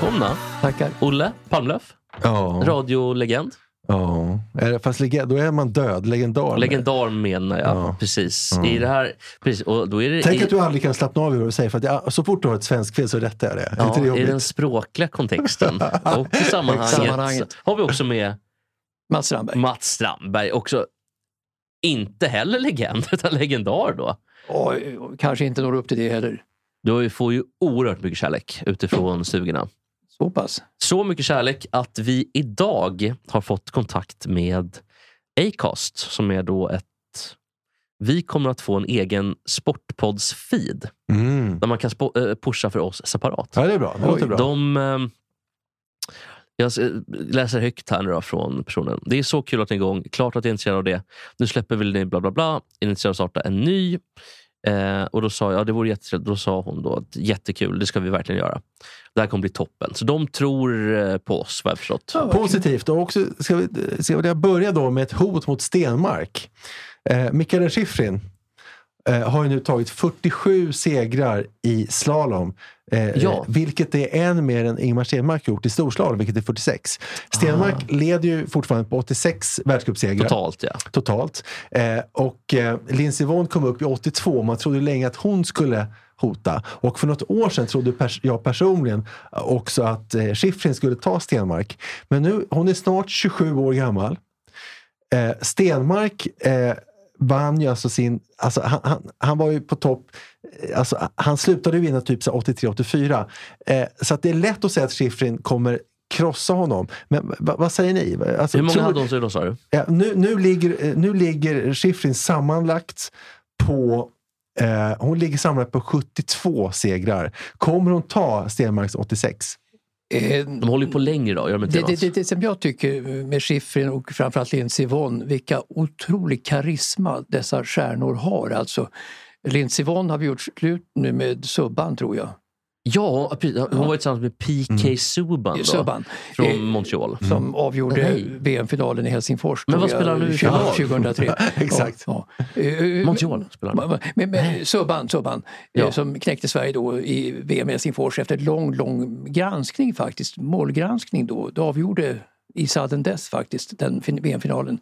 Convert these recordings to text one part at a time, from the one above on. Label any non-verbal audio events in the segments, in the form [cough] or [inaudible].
Välkomna, Tackar. Olle Palmlöf, Ja. radiolegend. ja. Fast då är man död, legendar. Legendar menar jag, Ja. precis. I det här, precis. Och då är det Tänk i, att du aldrig kan slappna av i vad du säger. För att jag, så fort du har ett svenskt fel så rättar jag det. är ja, det i den språkliga kontexten [laughs] och i sammanhanget, Sammanhanget. har vi också med Mats Strandberg. Mats Strandberg. Också inte heller legend, [laughs] utan legendar då. Oj, kanske inte når upp till det heller. Du får ju oerhört mycket kärlek utifrån stugorna. Så pass. Så mycket kärlek att vi idag har fått kontakt med Acast som är då ett... Vi kommer att få en egen Sportpods-feed Mm. där man kan eh, pusha för oss separat. Ja, det är bra. Det låter bra. De, eh, jag s- läser högt här nu då från personen. Det är så kul att ni är igång. Klart att jag är intresserad av det. Nu släpper ni bla bla bla. Är ni intresserade av att starta en ny? Eh, och då sa jag, ja, det vore jättetrevligt. Då sa hon då att jättekul, det ska vi verkligen göra. Det här kommer bli toppen. Så de tror eh, på oss vad jag förstått. Positivt. Och också ska vi, ska vi börja då med ett hot mot Stenmark. Eh, Mikael Schifrin eh, har ju nu tagit 47 segrar i slalom. Eh, Ja. Vilket är en mer än Ingmar Stenmark gjort i storslalom, vilket är 46. Stenmark leder ju fortfarande på 86 världscupsegrar. Totalt ja. totalt. Eh, och eh, Lindsey Vonn kom upp i 82. Man trodde länge att hon skulle hota. Och för något år sedan trodde pers- jag personligen också att eh, Schifrin skulle ta Stenmark. Men nu, hon är snart 27 år gammal. Eh, Stenmark eh, vann ju alltså sin... Alltså han, han, han var ju på topp. eh, Alltså, han slutade ju vinna typ så 83-84. Eh, så att det är lätt att säga att Schifrin kommer krossa honom. Men va, vad säger ni? Alltså, Hur många tror- hade hon då sa du? Ja, nu, nu, ligger, eh, nu ligger Schifrin sammanlagt på eh, hon ligger sammanlagt på 72 segrar. Kommer hon ta Stenmarks 86? Eh, De håller ju på längre då, gör de inte det, det, det, det som jag tycker med Schifrin och framförallt Lindsey Vonn, vilka otrolig karisma dessa stjärnor har. Alltså, Lindsey Vonn har vi gjort slut nu med Subban tror jag. Ja, precis. hon var tillsammans med PK Subban, då, Subban. från Eh, Montreal. Som avgjorde Nej. VM-finalen i Helsingfors. Men vad spelar han nu i 20- final? 2003. [laughs] Exakt. Ja, ja. Eh, Montreal spelar han. Men, men Subban, Subban eh, Ja. som knäckte Sverige då i VM i Helsingfors efter lång, lång granskning faktiskt, målgranskning då. Det avgjorde i sudden death faktiskt, den fin- VM-finalen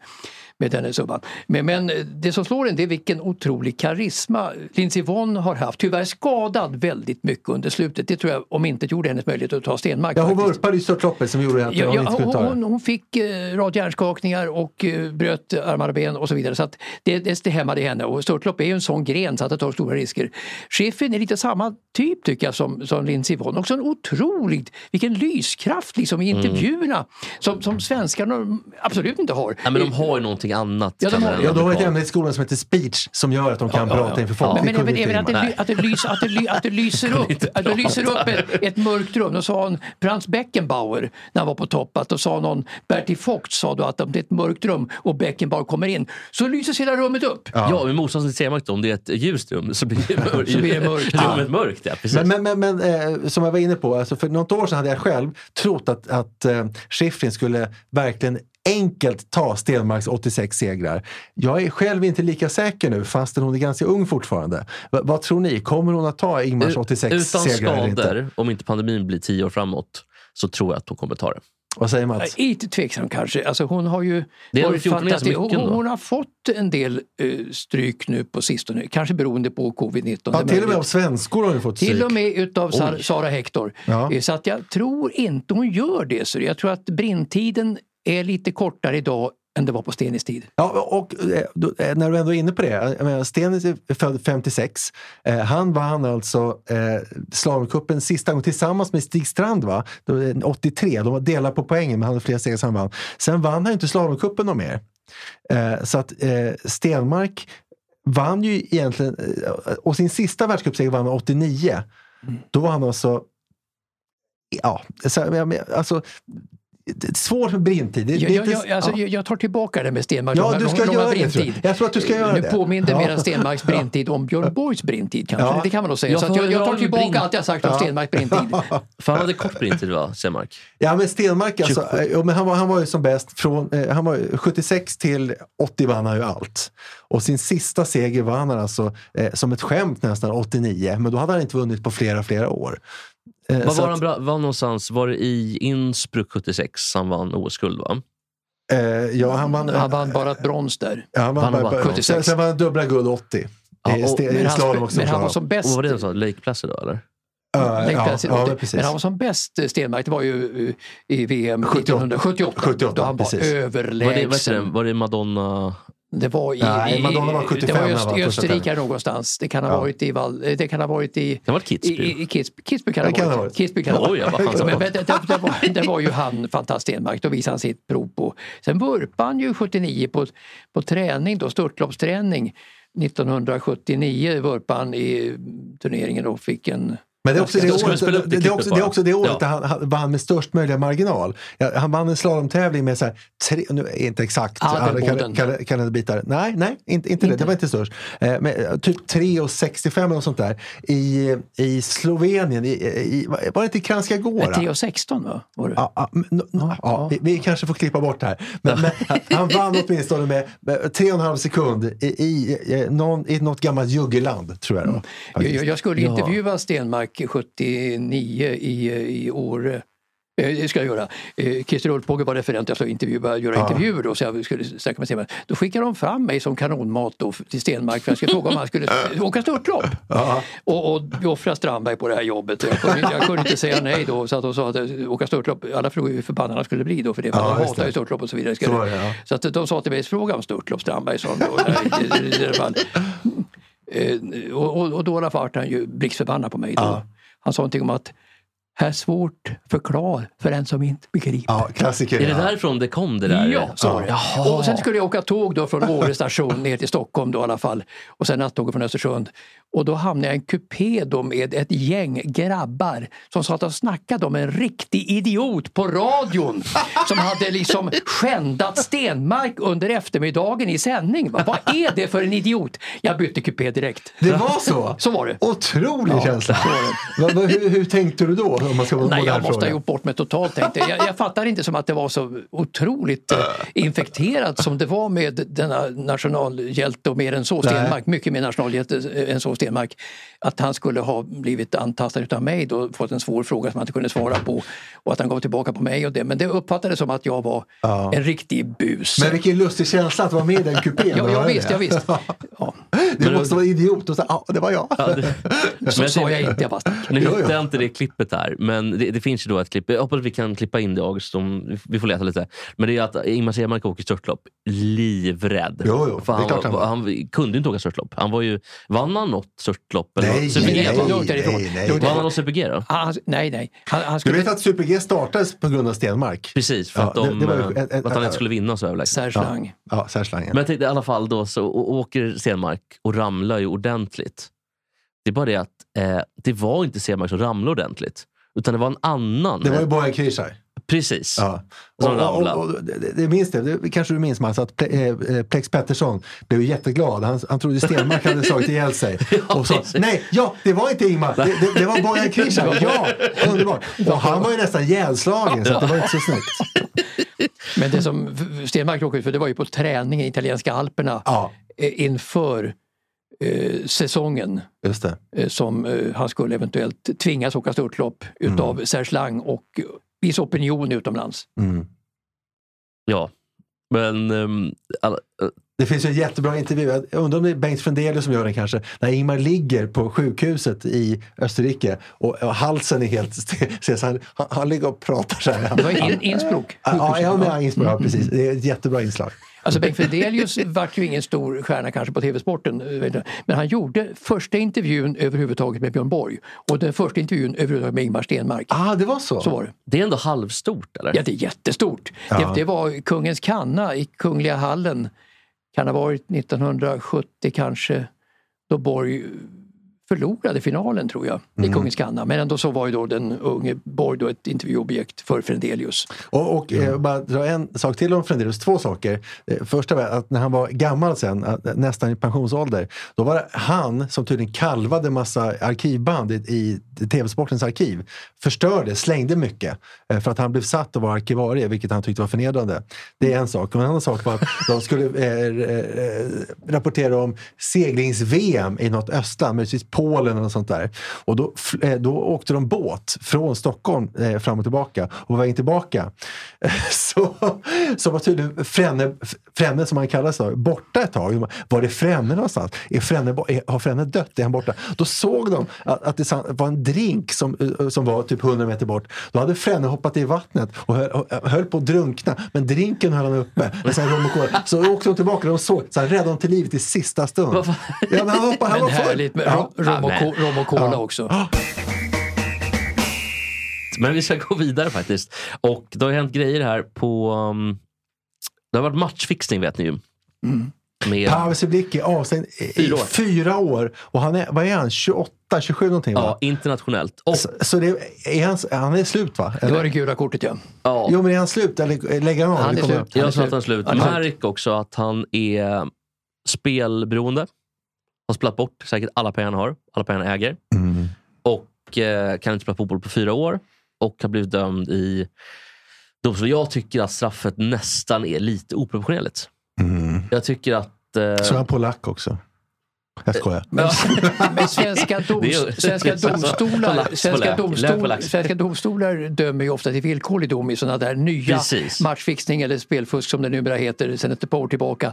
med denne Subban. Men, men det som slår en det är vilken otrolig karisma Lindsey Vonn har haft. Tyvärr skadad väldigt mycket under slutet. Det tror jag om inte gjorde hennes möjlighet att ta Stenmark. Ja, hon faktiskt. vurpade i störtloppet som gjorde att Ja, hon ja, inte skulle ta hon, det. hon fick eh, rad hjärnskakningar och eh, bröt armar och ben och så vidare. Så att det, det, det hämmade henne. Och störtlopp är ju en sån gren så att det tar stora risker. Schifrin är lite samma typ tycker jag som, som Lindsey Vonn. Också en otroligt, vilken lyskraft liksom i intervjuerna som, som svenskarna absolut inte har. Ja, men de har ju någonting annat. Ja, de har- Ja, de har ett ämne i skolan som heter speech som gör att de kan Ja, ja, prata ja. inför folk. Men, även, även att, det, att, det lys, att, det ly, att det lyser upp, att det lyser upp ett, ett mörkt rum. Då sa hon Franz Beckenbauer när han var på topp att då sa någon, Bertil Vogt sa då att om det är ett mörkt rum och Beckenbauer kommer in så lyser hela rummet upp. Ja, men motsatsen till då, om det är ett ljust rum så blir det, mör- Så blir det mörkt. rummet mörkt. Ja, precis. Men, men, men, men eh, som jag var inne på, alltså för något år sedan hade jag själv trott att, att eh, Schifrin skulle verkligen enkelt ta Stenmarks 86 segrar. Jag är själv inte lika säker nu fastän hon är ganska ung fortfarande. Va, vad tror ni? Kommer hon att ta Ingmars 86 Utan segrar eller inte? skador, om inte pandemin blir tio år framåt, så tror jag att hon kommer ta det. Vad säger Mats? Lite tveksam kanske. Alltså hon har ju Det varit 14 är så fantastisk. mycket Hon, hon har fått en del eh, stryk nu på sistone. Kanske beroende på covid-19. Ja, till och med av svenskor har hon fått Till stryk. och med utav Sar-. Sara Hector. Ja. Eh, Så att jag tror inte hon gör det. Så jag tror att brintiden är lite kortare idag än det var på Stenis tid. Ja, och eh, då, eh, när du ändå är inne på det. Menar, Stenis är född 56. Eh, han vann alltså eh, slalomcupen sista gången tillsammans med Stig Strand va? Då, eh, 83. De var delade på poängen men han hade fler steg som han vann. Sen vann han inte slalomcupen någon mer. Eh, så att eh, Stenmark vann ju egentligen, och sin sista världscupseger vann han 89. Då var han alltså Ja, alltså, det är svårt med brintid. Det, Jag, det jag, jag, alltså, ja. jag, jag tar tillbaka det med Stenmarks Ja, du ska långa göra det, tror brintid. jag. Jag tror att du ska göra nu det. påminde Ja. mera Stenmarks [laughs] brintid om Björn Borgs brintid kanske. Ja. Det kan man nog säga. Ja, så jag, jag tar jag- tillbaka brint- allt jag sagt om Stenmarks brintid. För han hade kort brintid va, Stenmark? Ja men Stenmark alltså, 27. eh, ja, men han, var, han var ju som bäst från eh, han var, ju- 76 till 80 vann han ju allt. Och sin sista seger vann han alltså eh, som ett skämt nästan 89, men då hade han inte vunnit på flera, flera år. Eh, Var var att, han bra, var någonstans? Var det i Innsbruck 76 han vann OS-guld va? eh, ja, han vann, Han vann bara ett brons där. ja, han vann vann bara, bara bara, 76. sen, sen vann han dubbla guld 80. Ja, och- i Men han, och men han var som bäst. Och var det så? Lake Placid då eller? Länk ja, ja, men det- han var som bäst Stenmark, det var ju eh, i VM 78. 1978. 78, då han var precis. Var det, överlägsen. vad heter det, var det Madonna? Det var i, Nej, i, Madonna var det 75 var i, när Öst, han i var Österrike någonstans. Det kan ha Ja. varit i Val, det kan ha varit i Det var Kitzbühel. i, i Kitzbühel, Kitzbühel kan Det det kan ha varit. Kitzbühel kan det ha Oj, varit. fan sa Men, det, det, det, var, det var ju han, fantastisk Stenmark. Då visade han sitt prov på. Sen vurpade han ju 79 på, på träning, då, störtloppsträning. 1979 vurpade han i turneringen och fick en Men det är också det året, det det, också, det också det året Ja. han, han vann med störst möjliga marginal. Han vann en slalomtävling med så här, tre, nu inte exakt kalenderbitar. Nej, nej inte, inte, det. Det var inte störst. Eh, men, eh, typ 3,65 eller något sånt där. I, i Slovenien, i, i, var det inte i Kranjska Gora? 3.16 va? Var det? Ja, ja, men, no, ja. Vi, vi kanske får klippa bort det här. Men, men [laughs] han vann åtminstone med, med tre och en halv sekund i, i, i, någon, i något gammalt juggeland, tror jag. Då, Jag, jag- jag skulle intervjua Stenmark 79 i, i Åre. Eh, Det ska jag göra. Eh, Christer Ulfbåge var referent, jag skulle intervjua, göra intervjuer då, så jag skulle snacka med Stenmark. Då skickade de fram mig som kanonmat då till Stenmark för jag skulle fråga om han skulle åka störtlopp. Och, och vi offrade Strandberg på det här jobbet. Jag kunde, jag kunde inte säga nej då. Så att de sa att eh, åka störtlopp, alla frågade hur förbannade han skulle bli då för det. För Ja, han hatar ju störtlopp och så vidare. Så det, ja. Så att de sa till mig, fråga om störtlopp Strandberg. sa de då. Eh, och, och, och då vart han ju blixtförbannad på mig. Då. Ja. Han sa någonting om att här är svårt förklara för en som inte begriper. Ja, klassiker. Är det ja. därifrån det kom det där? Ja, så. Jaha. Och sen skulle jag åka tåg då från Åre station ner till Stockholm då i alla fall. Och sen nattåget från Östersund. Och då hamnade jag i en kupé då med ett gäng grabbar som satt och snackade om en riktig idiot på radion. [laughs] Som hade liksom skändat Stenmark under eftermiddagen i sändning. Va? Vad är det för en idiot? Jag bytte kupé direkt. Det var så? Så var det. Otrolig känsla. Vad- vad- hur, hur tänkte du då? Om man ska Nej, jag måste ha fråga? gjort bort mig totalt tänkte jag. jag. Jag fattar inte som att det var så otroligt eh, infekterat som det var med denna nationalhjälte och mer än så Stenmark, mycket mer nationalhjälte eh, än så Stenmark. Att han skulle ha blivit antastad utav mig då, fått en svår fråga som han inte kunde svara på och att han gav tillbaka på mig och det. Men det uppfattades som att jag var Ja. en riktig bus. Men vilken lustig känsla att vara med i den kupén. ja, och ja visst, ja, visst. Ja. Du måste vara idiot och säga ja, det var jag. Ja, det, [laughs] Så Men sa jag inte, jag bara stack. Nu jo. jag inte det klippet här, men det, det finns ju då ett klipp. Jag hoppas vi kan klippa in det August, om, vi får leta lite. Men det är att Ingmar Stenmark åker störtlopp livrädd. Jo, jo, För det är han, klart han var, var. han kunde inte åka störtlopp. Han var ju, vann han något störtlopp? eller Nej, nej, nej, därifrån. nej, nej. Vann han något Super-G då? Han, nej, nej. Han, han Du skulle... vet att Super-G startades på grund av Stenmark? Precis, för Ja, att, de, det- det var en- en- att han inte skulle vinna så överlägset. Serge Lang. Ja, Serge Lange. Men jag tänkte i alla fall då så åker Stenmark och ramlar ju ordentligt. Det är bara det att eh, det var inte Stenmark som ramlade ordentligt. Utan det var en annan. Det var ju Bojan Krishaj. Precis. Ja. Och, och, och, och, det, minns det, det kanske du minns Mats, att Ple- eh, Plex Pettersson blev jätteglad. Han, han trodde Stenmark hade slagit ihjäl sig. [laughs] och sa, nej, ja, det var inte Ingmar, det, det, det var Bojan Krishaj. [laughs] Ja, underbart. Och han var ju nästan ihjälslagen så det var inte så snyggt. [laughs] Men det som Stenmark råkade ut för det var ju på träning i italienska alperna Ja, eh, inför eh, säsongen eh, som eh, han skulle eventuellt tvingas åka störtlopp utav Mm. Serge Lang och viss opinion utomlands. Mm. Ja. Men ehm, alla, eh, Det finns ju en jättebra intervju, jag undrar om det är Bengt Frendelius som gör den kanske, när Ingmar ligger på sjukhuset i Österrike och, och halsen är helt stel. så Han, han, han ligger och pratar så här. Det var in, Innsbruck. Ja, ja, Innsbruck, ja, precis. Det är ett jättebra inslag. Alltså Bengt Fredelius vart ju ingen stor stjärna kanske på TV-sporten. eh. Men han gjorde första intervjun överhuvudtaget med Björn Borg och den första intervjun överhuvudtaget med Ingmar Stenmark. Ah, det var så? Så var det. det är ändå halvstort eller? Ja, det är jättestort. Ja. Det, det var Kungens kanna i Kungliga hallen. Kan ha varit 1970 kanske. Då Borg förlorade finalen tror jag i Kungens kanna. Men ändå så var ju då den unge Borg då ett intervjuobjekt för Frendelius. Och, och eh, bara dra en sak till om Frendelius, två saker. Eh, första var att när han var gammal sen, att, nästan i pensionsålder, då var det han som tydligen kalvade massa arkivband i, i TV-sportens arkiv. Förstörde, slängde mycket eh, för att han blev satt att vara arkivarie, vilket han tyckte var förnedrande. Det är en sak. Och en annan sak var att de skulle eh, eh, rapportera om seglings-VM i något östland, möjligtvis Polen eller något sånt där. Och då, eh, då åkte de båt från Stockholm eh, fram och tillbaka. Och på vägen tillbaka [laughs] så, så var tydligen Frenne, Frenne, som han kallas då, borta ett tag. Var är Frenne någonstans? Är är, har Frenne dött? Är han borta? Då såg de att, att det var en drink som, eh, som var typ 100 meter bort. Då hade Frenne hoppat i vattnet och höll, höll på att drunkna. Men drinken höll han uppe. Och sen rom och cola. Så åkte de tillbaka och de såg, så han räddade dem till livet i sista stund. Ja, men han hoppade, han Men härligt med Ja. rom, och, rom och cola Ja. också. Men vi ska gå vidare faktiskt. Och det har hänt grejer här på... Um, det har varit matchfixning vet ni ju. Med, Pavel Cibicki avstängd i Fyra år. fyra år. Och han är, vad är han, 28, 27 någonting? ja, Va? internationellt. Och, Så, så det, är han, han är slut va? Det Eller? var det gula kortet ja. ja, Jo men är han slut eller lägger han av? Han är slut. han- jag är tror att han är slut. Han är slut. Märk också att han är spelberoende. Har spelat bort säkert alla pengar han har, alla pengar han äger. Mm. Och eh, kan inte spela fotboll på fyra år. Och har blivit dömd i domstol. Jag tycker att straffet nästan är lite oproportionerligt. Mm. Jag tycker att... Eh, Så är han polack också. Jag skojar. Men, men svenska, doms, svenska, det är så- domstolar, svenska, domstol, svenska domstolar dömer ju ofta till villkorlig dom i sådana där nya Precis. matchfixning eller spelfusk som det numera heter sedan ett par år tillbaka.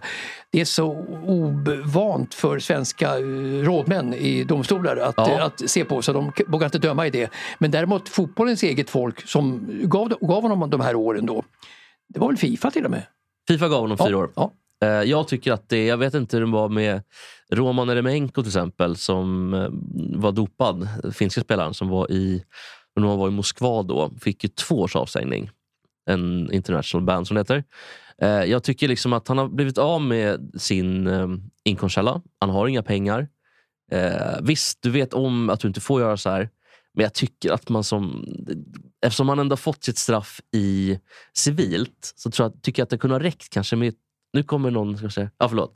Det är så ovant för svenska eh, rådmän i domstolar att, Ja. eh, att se på så de vågar inte döma i det. Men däremot fotbollens eget folk som gav, gav honom de här åren då, det var väl Fifa till och med? Fifa gav honom fyra år. Ja. Eh, jag tycker att det, jag vet inte hur det var med Roman Eremenko till exempel som eh, var dopad, finska spelaren som var i, när han var i Moskva då, fick ju två års avstängning. En international band som det heter. Eh, jag tycker liksom att han har blivit av med sin inkomstkälla. Han har inga pengar. Visst, du vet om att du inte får göra så här. Men jag tycker att man som... Eftersom han ändå har fått sitt straff i civilt så tror jag, tycker jag att det kunde ha räckt kanske med... Nu kommer någon... Säga, ja, förlåt.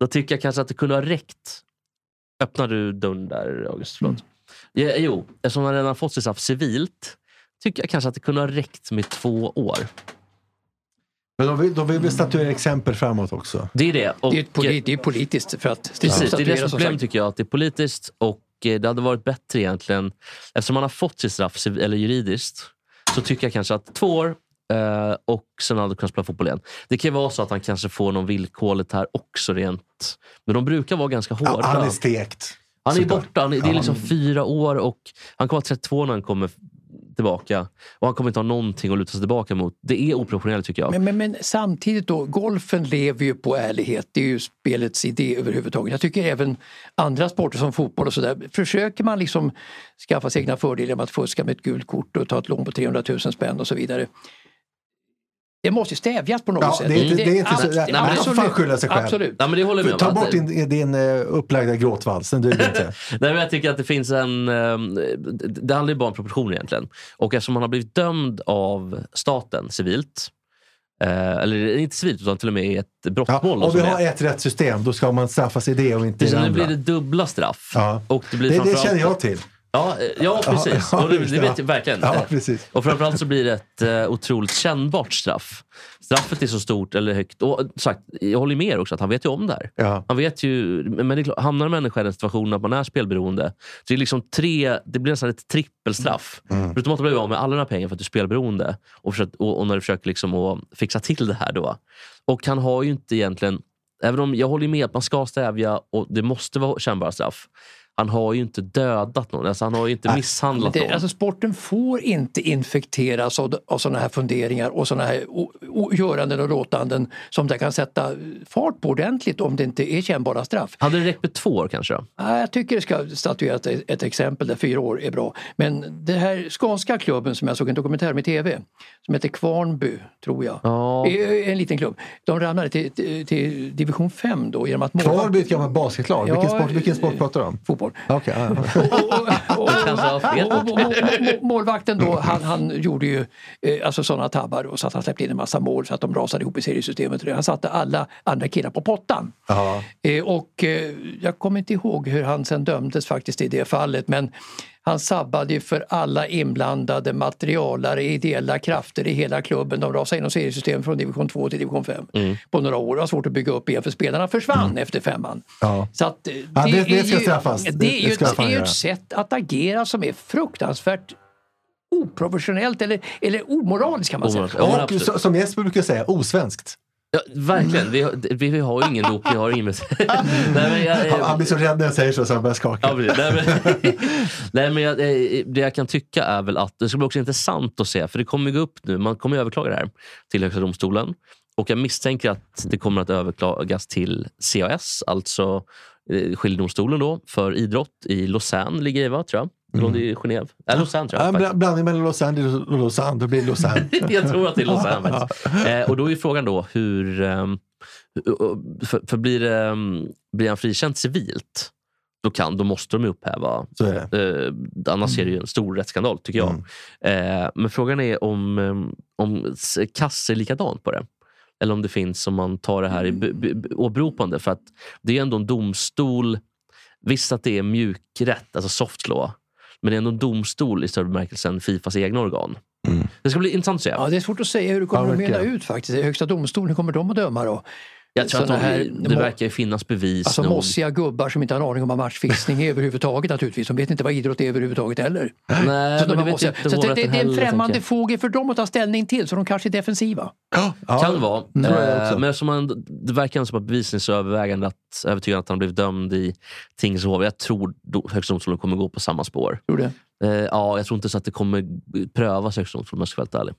Då tycker jag kanske att det kunde ha räckt. Öppnar du dörren där, August? Förlåt. Ja, jo, eftersom man redan har fått sitt straff civilt tycker jag kanske att det kunde ha räckt med två år. Men de vill, de vill statuera exempel framåt också. Det är det. Och, Det är, det är politiskt för att Precis, det är det som sagt. tycker jag. Att det är politiskt och eh, det hade varit bättre egentligen. Eftersom man har fått sitt straff eller juridiskt så tycker jag kanske att två år eh, och sen han kunnat spela fotboll igen. Det kan ju vara så att han kanske får någon villkorligt här också rent. Men de brukar vara ganska hårda. Ja, han är stekt. Han är borta. Han är, det är liksom fyra år och han kommer vara 32 när han kommer tillbaka. Och han kommer inte ha någonting att luta sig tillbaka mot. Det är oproportionerligt tycker jag. Men, men, men samtidigt då, golfen lever ju på ärlighet. Det är ju spelets idé överhuvudtaget. Jag tycker även andra sporter som fotboll och sådär. Försöker man liksom skaffa sig egna fördelar genom att fuska med ett gult kort och ta ett lån på 300 000 spänn och så vidare. Det måste ju stävjas på något Ja, sätt. det är inte- det är inte så- nej, han får fan skylla sig själv. Absolut. Ja, men det håller med. Ta bort din, din uh, upplagda gråtvals, den duger inte. [laughs] Nej, men jag tycker att det finns en... ehm, det- Det handlar ju bara om proportioner egentligen. Och eftersom han har blivit dömd av staten civilt, eh, eller inte civilt utan till och med i ett Ja, brottmål. då om vi har är- ett rättssystem, då ska man straffas i det och inte i det nu andra. blir det dubbla straff. Ja. Och det, blir Det, det känner jag till. Ja, eh, ja precis. ja, och det, det vet jag verkligen. Ja, precis. Och framförallt så blir det ett eh, otroligt kännbart straff. Straffet är så stort eller högt. Och sagt, jag håller med er också att han vet ju om det här. Ja. Han vet ju, men det är klart, hamnar en människa i den situationen att man är spelberoende. Det, är liksom tre, det blir nästan ett trippelstraff. Mm. Förutom att du blir av med alla dina pengar för att du är spelberoende. Och, försökt, och, och när du försöker liksom att fixa till det här. då. Och han har ju inte egentligen, även om jag håller med att man ska stävja och det måste vara kännbara straff. Han har ju inte dödat någon, alltså han har ju inte misshandlat Det, någon. alltså sporten får inte infekteras av, av sådana här funderingar och sådana här o, o, göranden och låtanden som det kan sätta fart på ordentligt om det inte är kännbara straff. Hade det räckt med två år kanske? Då? Ja, Jag tycker det ska statueras ett, ett exempel där fyra år är bra. Men den här skånska klubben som jag såg en dokumentär med tv som heter Kvarnby, tror jag. Ja. En liten klubb. De ramlade till, till, till division 5 då genom att Kvarnby är ett gammalt basketlag. Ja, vilken, sport, vilken sport pratar du om? Fotboll. Okej, ja, ja. [laughs] och, och, och, kanske har fel. och, och, må- må- målvakten då, han, han gjorde ju eh, alltså sådana tabbar och så att han släppte in en massa mål så att de rasade ihop i seriesystemet. Han satte alla andra killar på pottan. Eh, och eh, jag kommer inte ihåg hur han sen dömdes faktiskt i det fallet men han sabbade ju för alla inblandade materialare, ideella krafter i hela klubben. De rasade inom seriesystemet från division 2 till division 5 på några år. Det var svårt att bygga upp igen för spelarna försvann efter femman. Ja. Så att, eh, Ja, det- det är ska ju- straffas. Det, Det- är ju det ett, fan det är ju göra. ett sätt att agera som är fruktansvärt oprofessionellt eller, eller omoraliskt kan man säga. Och så, som Jesper brukar säga, osvenskt. Ja, verkligen. Vi, har- vi, vi har ju ingen doping, har ingen... [laughs] Nej, men jag, Han, blir så rädd när jag säger så, så han börjar skaka. Ja. Nej, men, [laughs] nej, men jag, eh, det jag kan tycka är väl att det ska bli också intressant att se, för det kommer gå upp nu, man kommer överklaga det här till Högsta domstolen. Och jag misstänker att det kommer att överklagas till CAS, alltså eh, skiljedomstolen då, för idrott i Lausanne ligger det va, tror jag. Eller om det är Genève. Äh, Lausanne tror Ja, jag. en faktiskt. bla- blandning mellan Los Angeles och Lausanne, då blir Lausanne. [laughs] jag tror att det är Lausanne faktiskt. Eh, och då är ju frågan då hur... ehm, hur- för, för blir, ehm, blir han frikänd civilt, då, kan, då måste de upphäva Så är. Eh, annars är det ju en stor rättsskandal tycker jag. Mm. Eh, men frågan är om, eh, om kass är likadant på det. Eller om det finns, om man tar det här i b- b- b- åberopande. För att det är ändå en domstol. Visst att det är mjukrätt, alltså soft law. Men det är ändå en domstol i större bemärkelse än Fifas egna organ. Det ska bli intressant att se. Ja, det är svårt att säga hur det kommer Ja, att mynna verkligen. ut faktiskt. I Högsta domstolen, hur kommer de att döma då? Jag tror att de, här- det verkar finnas bevis Alltså nog. mossiga gubbar som inte har en aning om vad matchfixning är [laughs] överhuvudtaget naturligtvis. De vet inte vad idrott är överhuvudtaget heller. Nej, Så, de det inte så det, det, det är en främmande fågel för dem att ta ställning till så de kanske är defensiva. Ja, Kan vara. Eh, men eftersom man, det verkar som att bevisningsövervägande att övertyga att han blev dömd i tingsrätt. Jag tror do, Högsta domstolen kommer gå på samma spår. Tror du? Eh, ja, jag tror inte så att det kommer prövas Högsta domstolen om jag ska vara helt ärlig.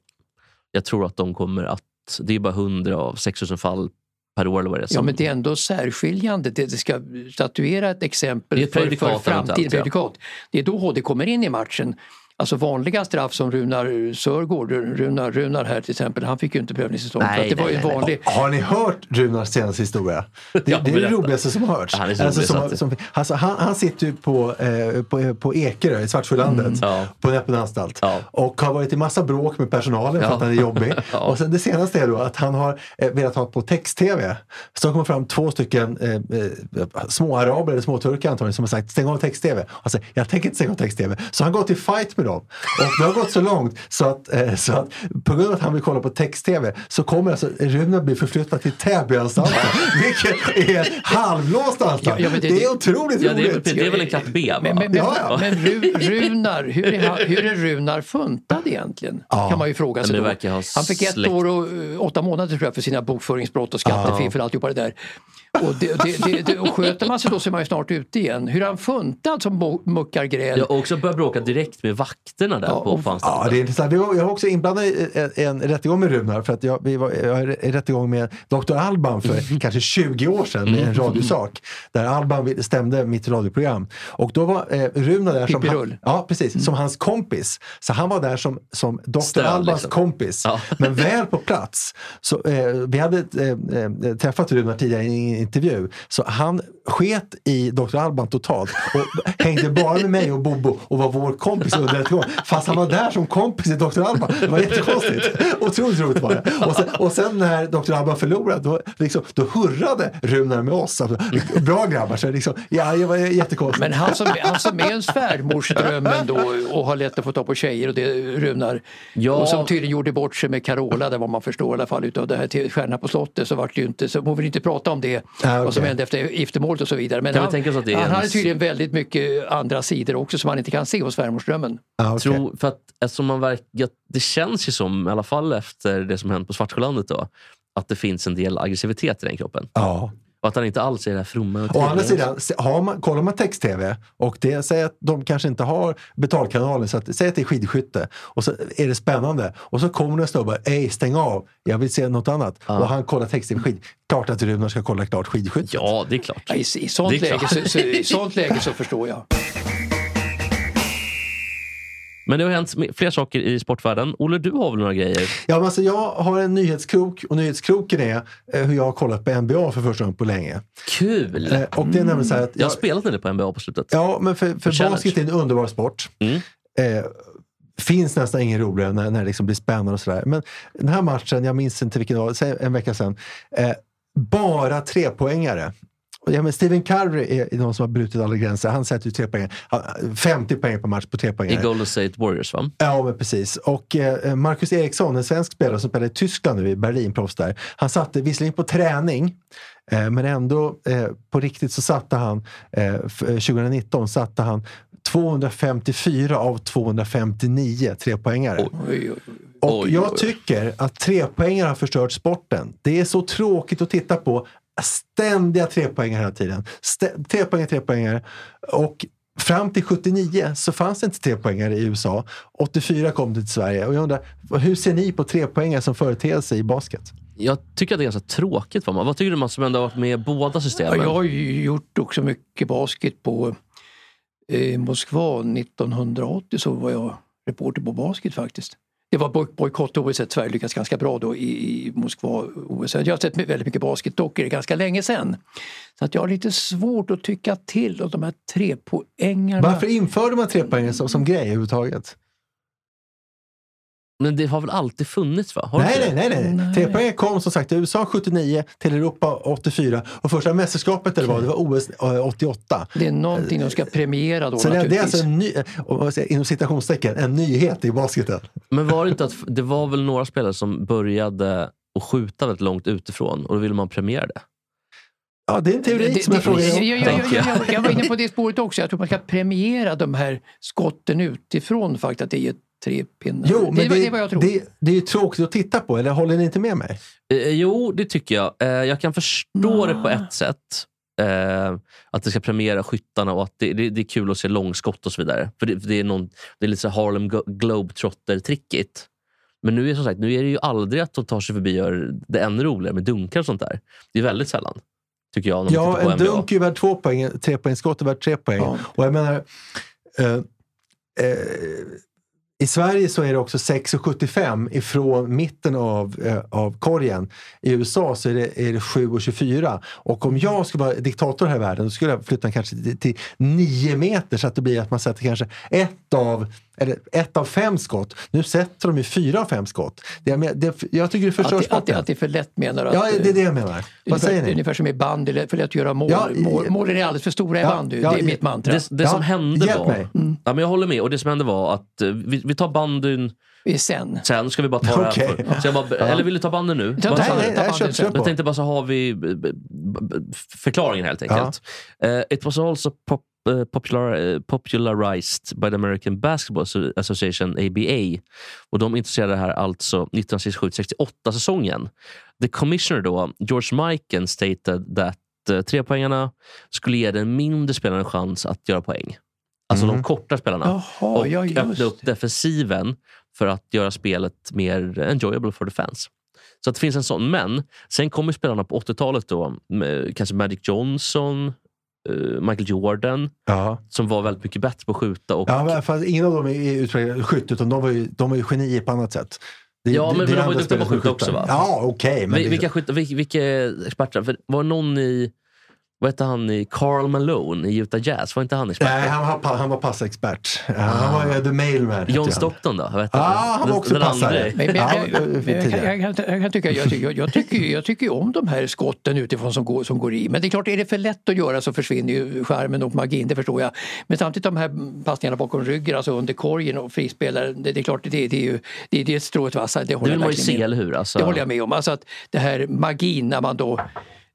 Jag tror att de kommer att, det är bara 100 av 6000 fall per år eller vad det är. Ja som- men det är ändå särskiljande. Det, det ska statuera ett exempel ett för, för framtiden. eventuellt, ja. Det är då HD kommer in i matchen. Alltså vanliga straff som Runar Sörgård, Runar, Runar här till exempel, han fick ju inte prövningstillstånd. Nej, för att det var ju nej, en nej, vanlig... Har ni hört Runars senaste historia? Det, det är det roligaste som har hörts. Han är så rolig, som, som, alltså, han, han sitter ju på, eh, på, på Ekerö i Svartsjölandet Ja. på en öppen anstalt Ja. och har varit i massa bråk med personalen för Ja. att han är jobbig. [laughs] Ja. Och sen det senaste är då att han har eh, velat ha på text-tv. Så kommer fram två stycken eh, eh, småaraber eller småturkar antagligen som har sagt stäng av text-tv. Alltså, jag tänker inte stänga av text-tv. Så han gått i fight med dem. Och det har gått så långt så att, eh, så att på grund av att han vill kolla på text-tv så kommer alltså Runar bli förflyttad till Täbyanstalten. [laughs] vilket är en halvlåst anstalt. Ja, ja, det, det- är otroligt Ja, det är, roligt. väl- det är väl en katt B? Va? Men, men, Ja, ja. men Ru, Runar, hur är, han, hur är Runar funtad egentligen? Ja. Kan man ju fråga sig Han fick ett släckt- år och eh, åtta månader tror jag för sina bokföringsbrott och skattefiffel och alltihopa det där. Och, det, det, det, det, och sköter man sig då så är man ju snart ute igen. Hur är han funtad som muckar gräl? Jag har också börjat bråka direkt med vakterna där Ja, på, på Ja, det är intressant. Vi var, jag var också inblandad i en, en rättegång med Runar. För att jag, vi var, jag har en rättegång med Dr. Alban för kanske 20 år sedan med en radiosak. Där Alban stämde mitt radioprogram. Och då var eh, Runar där som, han, ja, precis, som hans kompis. Så han var där som, som Dr. Stöd, Albans liksom. kompis. Ja. Men väl på plats. Så, eh, vi hade eh, eh, träffat Runar tidigare intervju. Så han sket i Dr. Alban totalt och hängde bara med mig och Bobo och var vår kompis under ett år. Fast han var där som kompis i Dr. Alban. Det var jättekonstigt. Otroligt roligt var det. Och sen, och sen när Dr. Alban förlorade, då, liksom, då hurrade Runar med oss. Alltså, bra grabbar. Så liksom, ja, det var jättekonstigt. Men han som, han som är en svärmorsdrömmen då och har lätt att få ta på tjejer och det Runar. Ja. Och som tydligen gjorde bort sig med Carola, det var man förstår i alla fall utav det här till Stjärna på slottet så vart det ju inte, så hon vill inte prata om det, Ah, vad som hände efter giftermålet och så vidare. Men han, tänka oss att det är han hade hennes- tydligen väldigt mycket andra sidor också som man inte kan se hos svärmorsdrömmen. Ja, okej. Tror, för att, eftersom man verkar, det känns ju som, i alla fall efter det som hänt på Svartsjölandet, då, att det finns en del aggressivitet i den kroppen. Ja. Och att han inte alls är det här fromma och Å andra sidan, har man, kollar man text-tv och det säger att de kanske inte har betalkanalen, så att, säg att det är skidskytte och så är det spännande och så kommer det en snubbe, ej stäng av, jag vill se något annat. Och han kollar text-tv skid. Klart att Runar ska kolla klart skidskyttet. Ja, det är klart. Ja, I, i, sånt läge, klart. så, så, I sånt läge så förstår jag. Men det har hänt fler saker i sportvärlden. Olle, du har väl några grejer? Ja, men alltså, jag har en nyhetskrok och nyhetskroken är eh, hur jag har kollat på NBA för första gången på länge. Kul! Eh, och det är nämligen så att Jag har spelat del på NBA på slutet. Ja, men för, för Challenge. basket är en underbar sport. Mm. Eh, finns nästan ingen roligare när, när det liksom blir spännande och sådär. Men den här matchen, jag minns inte vilken dag, en vecka sedan. Eh, bara trepoängare. Ja, men Stephen Curry är någon som har brutit alla gränser. Han sätter ju tre poäng. Han- 50 poäng per match på tre I poäng. Golden State Warriors, va? Ja, men precis. Och eh, Marcus Eriksson, en svensk spelare som spelar i Tyskland nu, i Berlin, proffs där. Han satte visserligen på träning, eh, men ändå eh, på riktigt så satte han, eh, f- eh, 2019 satte han 254 av 259 trepoängare. Oj. Och jag tycker att trepoängare har förstört sporten. Det är så tråkigt att titta på. Ständiga trepoängare hela tiden. Trepoängare, trepoängare. Och fram till 79 så fanns det inte trepoängare i USA. 84 kom det till Sverige. Och jag undrar, hur ser ni på trepoängare som företeelse i basket? Jag tycker att det är ganska tråkigt. Va? Vad tycker du man som ändå har varit med i båda systemen? jag har ju gjort också mycket basket på eh, Moskva 1980 så var jag reporter på basket faktiskt. Det var bojkott-OS, Sverige lyckades ganska bra då i, Moskva-OS. Jag har sett väldigt mycket basket, dock är det ganska länge sedan. Så att jag har lite svårt att tycka till om de här trepoängarna. Varför införde man trepoängare som, som grej överhuvudtaget? Men det har väl alltid funnits? va? Nej, nej, nej, nej. Nej. Trepoängare kom som sagt till USA 79, till Europa 84 och första mästerskapet där det var, det var OS eh, 88. Det är någonting de ska premiera då Så det, det är naturligtvis. alltså en ny, och jag, inom citationstecken, en nyhet i basketen. Men var det inte att det var väl några spelare som började att skjuta väldigt långt utifrån och då ville man premiera det? Ja, det är en teori Det- som jag det- frågar jag, om. jag, jag, jag, jag, jag var inne på det spåret också. Jag tror man ska premiera de här skotten utifrån faktiskt. Att det är tre pinnar. Jo, men det, det, det är vad jag tror. Det, det är ju tråkigt att titta på, eller håller ni inte med mig? Eh, jo, det tycker jag. Eh, jag kan förstå det på ett sätt. Eh, att det ska premiera skyttarna och att det, det, det är kul att se långskott och så vidare. För det, för det, är, någon, det är lite så Harlem Globetrotter-trickigt. Men nu är, som sagt, nu är det ju aldrig att de tar sig förbi och gör det ännu roligare med dunkar och sånt där. Det är väldigt sällan. Tycker jag. Ja, en NBA. dunk är ju värd två poäng, tre poäng skott är värt tre poäng. Ja. Och jag menar, eh, eh, i Sverige så är det också 6,75 ifrån mitten av, eh, av korgen. I USA så är det, är det 7,24. Och om jag skulle vara diktator här i världen då skulle jag flytta den kanske till, till 9 meter så att det blir att man sätter kanske ett av, eller ett av fem skott. Nu sätter de ju fyra av fem skott. Det, det, det, jag tycker det förstör att, det, att, det, att det är för lätt menar du? Ja, det är det jag menar. Vad ungefär, säger ni? Ungefär som i bandy, det är för lätt att göra mål. Ja, i- mål målen är alldeles för stora i Ja, bandy. ja, det är i- mitt mantra. Det, det Ja, som hände var... mig. Ja, men jag håller med. Och Det som hände var att eh, vi, vi tar bandyn Det sen. sen. Ska vi bara ta det Okej. här för, så jag bara, Eller vill du ta bandyn nu? Ta- sa Nej, nej, nej, kör på. Jag tänkte bara så har vi b- förklaringen helt enkelt. Eh, it was also pop, eh, popular, eh, popularized by the American Basketball Asso- Association, ABA. Och De introducerade det här alltså 1967-68 säsongen. The commissioner då, George Mikan stated that uh, trepoängarna skulle ge den mindre spelaren en chans att göra poäng. Alltså de korta spelarna. Jaha, och ja öppna upp defensiven för att göra spelet mer enjoyable for the fans. Så att det finns en sån. Men sen kommer spelarna på 80-talet då, kanske Magic Johnson, eh, Michael Jordan, Ja. som var väldigt mycket bättre på att skjuta. Och, Ja, fast ingen av dem är utpräglade skytt, utan de var ju, de var ju genier på annat sätt. Det, Ja, men- men de var ju duktiga på att skjuta också, va? Ja, okej. det- vilka, vilka, vilka experter? För var det någon i... Vad hette han i Carl Malone i Utah Jazz? Var inte han expert? Nej, han var, han var passexpert. Han var ju the mailman. John. Stockton då? Hette Ja, han var också passare. Men, men, Ja, jag, kan, tidigare. jag, kan, jag kan tycka, jag, tycker, jag, jag, tycker, jag tycker ju om de här skotten utifrån som går, som går i. Men det är klart, är det för lätt att göra så försvinner ju skärmen och magin, det förstår jag. Men samtidigt de här passningarna bakom ryggen, alltså under korgen och frispelare, det, det är klart, det, det är ju det, det är strået vassare. Det håller vill jag man ju se, eller hur? Alltså, Det håller jag med om. Alltså att det här magin när man då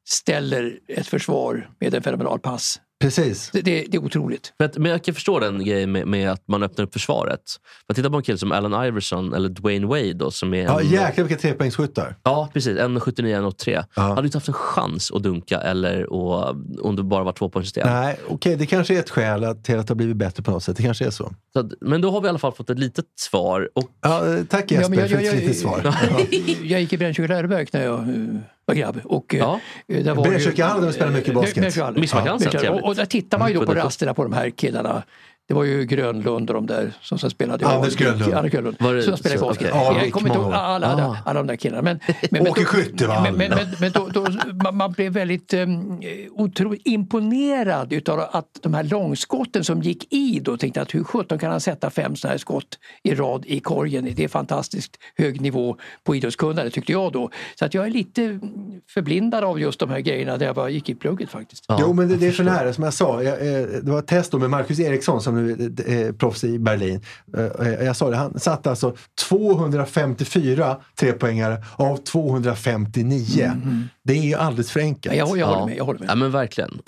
ställer ett försvar med en fenomenal pass. Precis. Det, det, det är otroligt. Att, men jag kan förstå den grejen med, med att man öppnar upp försvaret. För att titta på en kille som Allen Iverson eller Dwayne Wade då, som är Ja, en, jäklar vilka trepoängsskyttar. Ja, precis. 1,79, 1,83. Ja. Hade inte haft en chans att dunka eller att, om det bara var tvåpoängssystem. Nej, okej, det kanske är ett skäl att, till att det har blivit bättre på något sätt. Det kanske är så. Så att, men då har vi i alla fall fått ett litet svar. Och, Ja, tack Jesper Ja, men jag- för ett jag- jag- litet svar. [laughs] Jag gick i Brännkyrka läroverk när jag eh, var grabb. Och, eh, Ja. eh, där var där vi spelar mycket basket. Midsommarkransen, trevligt. och, och där tittar man ju då på rasterna på de här killarna. Det var ju Grönlund och de där som sen spelade. Anders Ja, Grönlund. Anders Grönlund. Var det som spelade så? basket. Okej. Jag kommer inte ihåg alla, alla, Ah. alla de där killarna. Men, men, Åke Skyttevall. Men, men, men, men då, då, man, man blev väldigt um, otroligt imponerad utav att de här långskotten som gick i då tänkte att hur sjutton kan han sätta fem sådana här skott i rad i korgen? Det är fantastiskt hög nivå på idrottskunnande tyckte jag då. Så att jag är lite förblindad av just de här grejerna där jag bara gick i plugget faktiskt. Ja, jo, men det, det är så förstår. nära som jag sa. Jag, eh, det var ett test då med Marcus Eriksson som nu är proffs i Berlin. Eh, Jag sa det, han satte alltså 254 trepoängare av 259. Det är ju alldeles för enkelt. Jag, jag, Ja. håller med, jag håller med. Ja, men verkligen.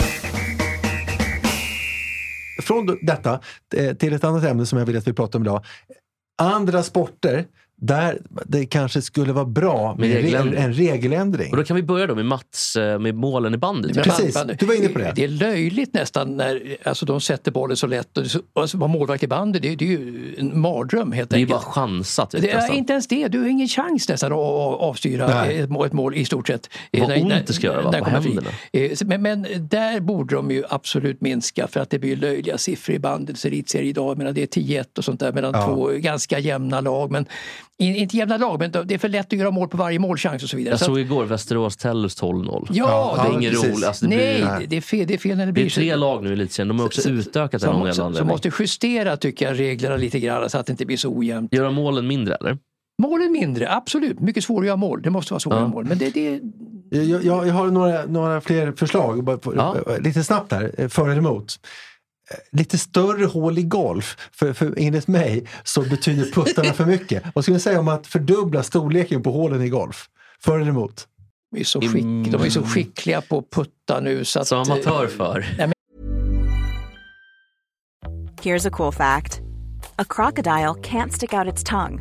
Från detta eh, till ett annat ämne som jag vill att vi pratar om idag. Andra sporter där det kanske skulle vara bra med, Med en, regeländring. en regeländring. Och då kan vi börja då med Mats, eh, med målen i bandy. Men Precis, du var inne på det. Det är löjligt nästan när alltså, de sätter bollen så lätt. Och det är så- alltså, vara målvakt i bandy, det, det är ju en mardröm helt Det är ju enkelt. bara chansat. Det du, är inte ens det. Du har ingen chans nästan att avstyra ett mål, ett mål i stort sett. Vad När- ont det ska göra, va? när På kommer fri. händerna. Eh, så- Men, men där borde de ju absolut minska för att det blir löjliga siffror i bandets elitserie idag. Jag menar, det är 10-1 och sånt där mellan Ja. två ganska jämna lag. Men, inte jämna lag, men det är för lätt att göra mål på varje målchans och så vidare. Jag Så såg igår Västerås-Tellus 12-0. Ja, det är ja, ingen precis. roligt. Alltså, det, Nej, blir, det- det är fel, det är fel när det det blir är tre lag nu i elitserien. De har också utökat den av anledning. måste justera tycker jag reglerna lite grann så att det inte blir så ojämnt. Göra målen mindre, eller? Målen mindre, absolut. Mycket svårare att göra mål. Det måste vara svårare Ja. att göra mål. Men det, det, Jag, jag, jag har några, några fler förslag, lite snabbt här, för eller emot. Eh, Lite större hål i golf, för, för enligt mig så betyder puttarna för mycket. Vad skulle ni säga om att fördubbla storleken på hålen i golf? För eller emot? de, är så skick, de är så skickliga på att putta nu så att... Som eh, amatör för. Here's a cool fact a crocodile can't stick out its tongue.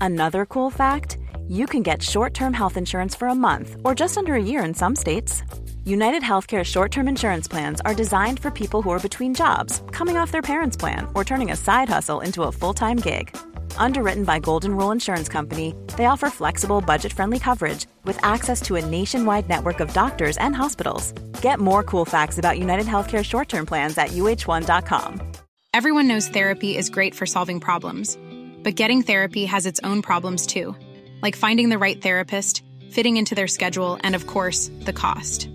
Another cool fact you can get short term health insurance for a month or just under a year in some states. United Healthcare short term insurance plans are designed for people who are between jobs, coming off their parents' plan, or turning a side hustle into a full time gig. Underwritten by Golden Rule Insurance Company, they offer flexible, budget friendly coverage with access to a nationwide network of doctors and hospitals. Get more cool facts about United Healthcare short term plans at uh1.com. Everyone knows therapy is great for solving problems, but getting therapy has its own problems too, like finding the right therapist, fitting into their schedule, and of course, the cost.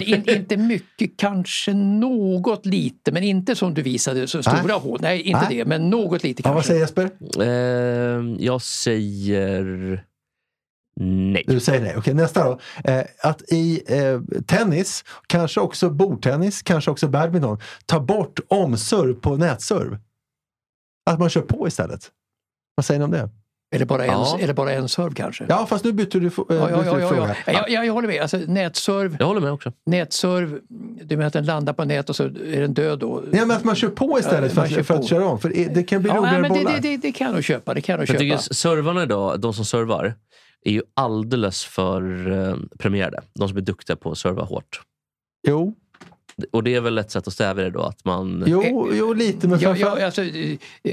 In, inte mycket, kanske något lite, men inte som du visade, så stora Nej. hål. Nej, inte Nej. det, men något lite Ja, vad kanske. säger Jesper? Eh, jag säger nej. Du säger nej. Okej, nästa då. Eh, att i eh, tennis, kanske också bordtennis, kanske också badminton, ta bort omserv på nätserv. Att man kör på istället. Vad säger ni om det? Eller bara en, Ja. eller bara en serve kanske. Ja, fast nu bytte du, fo- Ja, ja, bytte ja, du ja, fråga. ja. Jag, jag, jag håller med. Alltså, nätserv, Jag håller med också. nätserv, du menar att den landar på nät och så är den död då? Ja, men att man kör på istället Ja, för, för på. att köra om. För det- kan bli Ja, nej, roligare men det, bollar. det, det, det kan jag nog köpa. Det kan jag nog Jag köpa. tycker servarna idag, de som servar, är ju alldeles för eh, premierade. De som är duktiga på att serva hårt. Jo, Och det är väl ett sätt att stävja det då? Att man... Jo, jo lite, men Ja, framförallt... ja, alltså, eh, eh,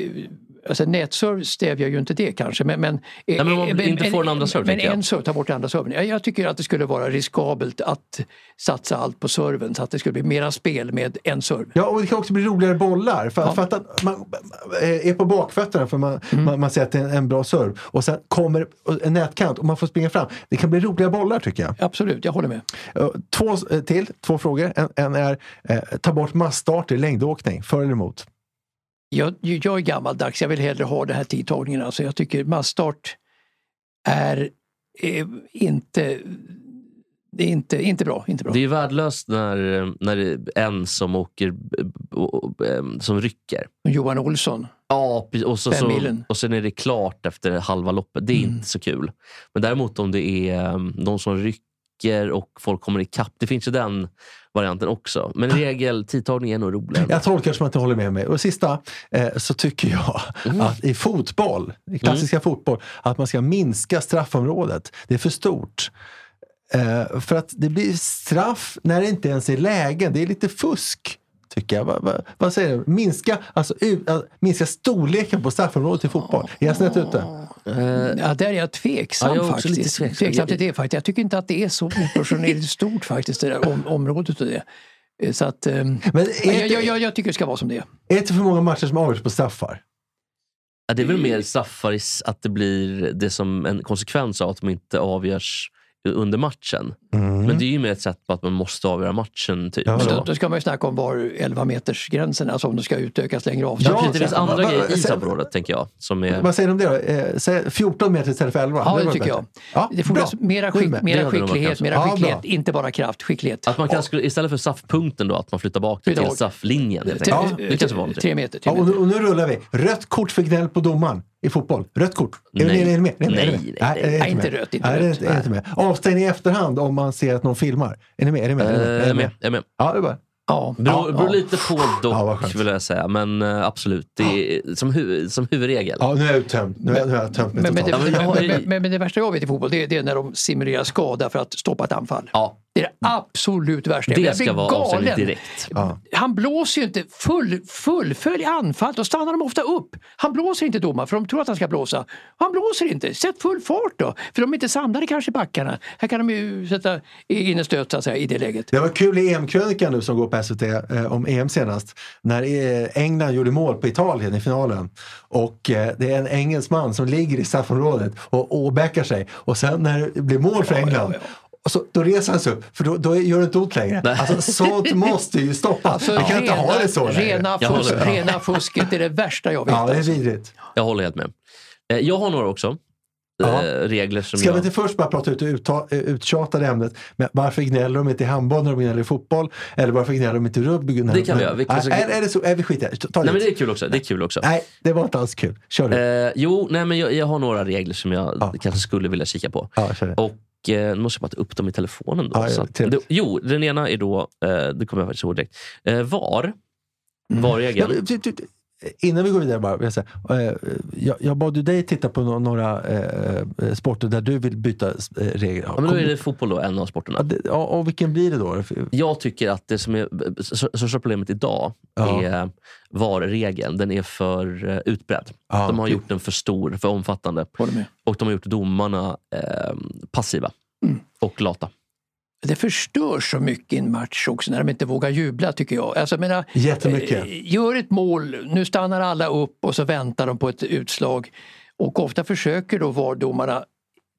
alltså nätserve stävjar ju inte det kanske. Men, men, men om man inte får en andra serve, Men en serve, ta bort andra serven. Jag, jag tycker att det skulle vara riskabelt att satsa allt på serven så att det skulle bli mera spel med en serve. Ja, och det kan också bli roligare bollar. För, Ja. för att man eh, är på bakfötterna för man, Mm. man, man ser att det är en, bra serve. Och sen kommer en nätkant och man får springa fram. Det kan bli roliga bollar tycker jag. Absolut, jag håller med. Eh, Två eh, till, två frågor. En, en är eh, ta bort massstarter i längdåkning. För eller emot? Jag, jag är gammaldags, jag vill hellre ha den här tidtagningen. Alltså jag tycker massstart är eh, inte, det är inte, inte bra. Inte bra. Det är värdelöst när, när det är en som åker em, som rycker. Johan Olsson. Ja, och, så, så, och sen är det klart efter halva loppet. Det är Mm. inte så kul. Men däremot om det är de som rycker och folk kommer ikapp. Det finns ju den varianten också. Men [laughs] regel, tidtagning är nog roligare. Jag tolkar som att du håller med mig. Och sista, eh, så tycker jag Mm. att i fotboll, i klassiska fotboll, att man ska minska straffområdet. Det är för stort. Eh, för att det blir straff när det inte ens är lägen. Det är lite fusk. Tycker jag. Va, va, vad säger du? Minska, alltså, äh, minska storleken på straffområdet i fotboll. Är jag snett ute? Eh, Ja, där är jag tveksam Ja, jag också lite faktiskt. tveksam. tveksam till det faktiskt. Jag tycker inte att det är så oproportionerligt stort faktiskt, det där om, området och det. Eh, Så att, ehm, Men jag, är, jag, det, jag, jag tycker det ska vara som det är. är det för många matcher som avgörs på straffar? ja, det är väl mer straffar att det blir det som en konsekvens av att de inte avgörs under matchen. Men det är ju mer ett sätt på att man måste avgöra matchen. Typ. Ja, ja. då, då ska man ju snacka om var 11 meters gränsen, alltså om det ska utökas längre Ja, avstånd. precis, det finns andra Va- grejer i straffområdet, tänker jag. Som är, Vad säger du om det då? Eh, säg 14 meter istället för 11? Ja, var det tycker bättre. jag. Ja, Det fordras bra. mera, skick. Det mera skicklighet, mera Ja, skicklighet bra. inte bara kraft, skicklighet. att man kan, istället för straffpunkten då, att man flyttar bak det till enkelt. eh, det kanske var vanligt. Tre meter. Tre Ja, och, meter. nu, och nu rullar vi. Rött kort för gnäll på domaren i fotboll. Rött kort. Är Nej. ni är ni med? Är ni med? Nej, med? nej, nej. är ni Nej, inte rött, inte Nej, rött. inte- med. Avstängning i efterhand om man ser att någon filmar. Är ni med? Är ni med? Är ni med? Eh, Är Jag ni är med? är med. Ja, det är bara. Ja, Beror, ja, beror ja. lite på Ja, dock, skönt. vill jag säga. Men eh, absolut, det är som, hu som huvudregel. Ja, nu är jag uttömd. Nu, är- nu har jag tömt mig Men, men, det, totalt. Ja, men men, men, men, men det värsta jag vet i fotboll det är, det är när de simulerar skada för att stoppa ett anfall. Ja, Det är det absolut värsta. det ska vara avstängning galen. direkt. Ja. Han blåser ju inte full, fullfölj anfall, då stannar de ofta upp. Han blåser inte domaren för de tror att han ska blåsa. Han blåser inte, sätt full fart då! För de är inte samlade kanske i backarna. Här kan de ju sätta in en stöt så att säga, i det läget. Det var kul i EM-krönikan nu som går på SVT eh, om EM senast. När eh, England gjorde mål på Italien i finalen. Och eh, det är en engelsman som ligger i straffområdet och åbäckar sig. Och sen när det blir mål för England ja, Och så, då reser han sig upp, för då, då gör det inte ont längre. Nej. Alltså, sånt [laughs] måste ju stoppas. Alltså, Vi kan inte ha det så längre. rena, fusk, håller rena fusket är det värsta jag vet. Ja, det är alltså. vidrigt. Jag håller helt med. Eh, Jag har några också. Ja. Eh, regler som Ska vi jag... inte först bara prata ut det utta- eh, uttjatade ämnet, men varför gnäller de inte i handboll när de gnäller i fotboll? Eller varför gnäller de inte i rugby? när Det de- kan vi göra. Vi kan- Nej, är, är det så? Är vi skiter det? Ta Nej, men det. det är kul också. Det är kul också. Nej, det var inte alls kul. Kör du. Eh, jo, nej, men jag, jag har några regler som jag Ja. kanske skulle vilja kika på. Ja, det. Och eh, måste jag bara ta upp dem i telefonen. Då, ja, så att, det, jo, den ena är då, eh, det kommer jag faktiskt ihåg direkt. Eh, VAR, VAR-regeln. Ja, men, du- du- du- Innan vi går vidare bara, vill jag, säga, eh, jag, jag bad ju dig titta på no- några eh, eh, sporter där du vill byta eh, regler. Ja, men då är det fotboll då, en av sporterna. Ja, det, ja, och vilken blir det då? Jag tycker att det som är största problemet idag Ja. är VAR-regeln. Den är för utbredd. Ja, de har gjort den för stor, för omfattande. Och de har gjort domarna eh, passiva Mm. och lata. Det förstör så mycket i en match också när de inte vågar jubla tycker jag. Alltså, jag menar, Jättemycket. eh, Gör ett mål, nu stannar alla upp och så väntar de på ett utslag. Och ofta försöker då VAR-domarna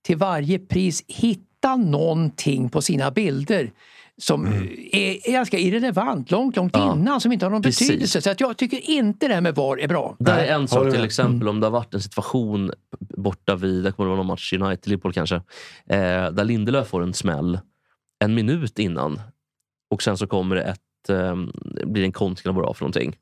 till varje pris hitta någonting på sina bilder som är, är ganska irrelevant långt, långt Ja. innan som inte har någon Precis. betydelse. Så att jag tycker inte det här med VAR är bra. Där är en sak till exempel om det har varit en situation borta vid, det kommer det vara någon match, United, Liverpool kanske, eh, där Lindelöf får en smäll en minut innan och sen så kommer det ett, eh, blir det en kontring eller vad det för någonting.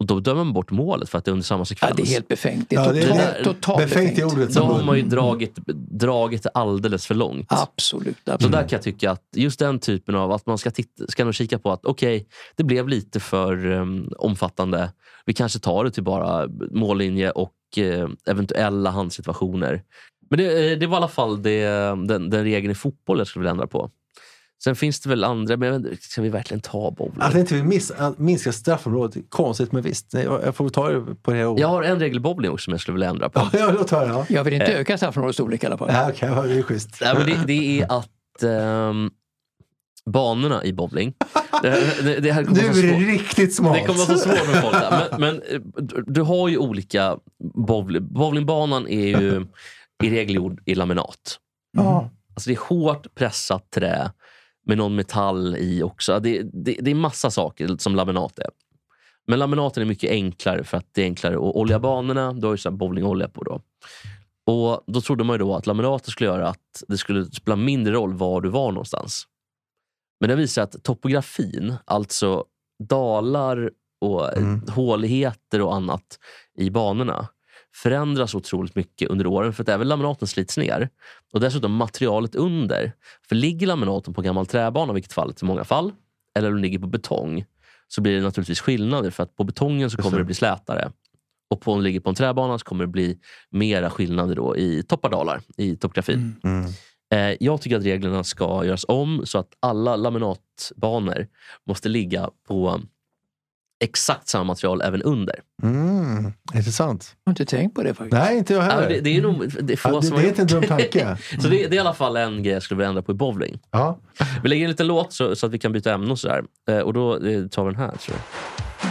Och då dömer man bort målet för att det är under samma Ja, sekvens. det är helt befängt. Det är Ja, det är totalt, Befängt befängt. ordet. Då har man ju dragit, dragit alldeles för långt. Absolut. Så absolut. där kan jag tycka att just den typen av att man ska, titta, ska nog kika på att okej, det blev lite för um, omfattande. Vi kanske tar det till bara mållinje och eh, eventuella handsituationer. Men det, eh, det var i alla fall det, den, den regeln i fotboll jag skulle vilja ändra på. Sen finns det väl andra, men jag vet ska vi verkligen ta bowling? Att inte vill miss, att minska straffområdet konstigt, men visst. Nej, Jag får ta det på det. Jag har en regel i bowling också som jag skulle vilja ändra på. [laughs] Ja, låt höra. Ja. Jag vill inte Eh. öka straffområdets storlek i alla fall. Ja, ja, det är schysst. Nej, men det, det är att ehm, banorna i bowling, [laughs] det, det, det här kommer så är det svårt. riktigt smart. Det kommer vara så svårt med folk. där. Men, men eh, du- du har ju olika bowling. Bowlingbanan är ju i regel gjord i laminat. Ja. Alltså det är hårt pressat trä med någon metall i också. Det, det, det är massa saker som laminat är. Men laminaten är mycket enklare för att det är enklare att olja banorna. Du har ju så bowlingolja på då. Och Då trodde man ju då att laminaten skulle göra att det skulle spela mindre roll var du var någonstans. Men det visar att topografin, alltså dalar och Mm. håligheter och annat i banorna förändras otroligt mycket under åren för att även laminaten slits ner. Och dessutom materialet under. För ligger laminaten på gammal träbana, vilket fallet i många fall, eller om den ligger på betong, så blir det naturligtvis skillnader. För att på betongen så kommer det. det bli slätare. Och på om den ligger på en träbana så kommer det bli mera skillnader då i toppar och dalar i topografin. Mm. Eh, jag tycker att reglerna ska göras om så att alla laminatbanor måste ligga på exakt samma material även under. Mm. Intressant. Jag har inte tänkt på det faktiskt. Nej, inte jag Ja, heller. det, det är nog det är få Ja, det, som det har är inte en dum tanke. [laughs] Så det, det är i alla fall en grej jag skulle vilja ändra på i bowling. Ja. Vi lägger en liten låt så, så att vi kan byta ämne och sådär. Eh, och då eh, tar vi den här. Tror jag.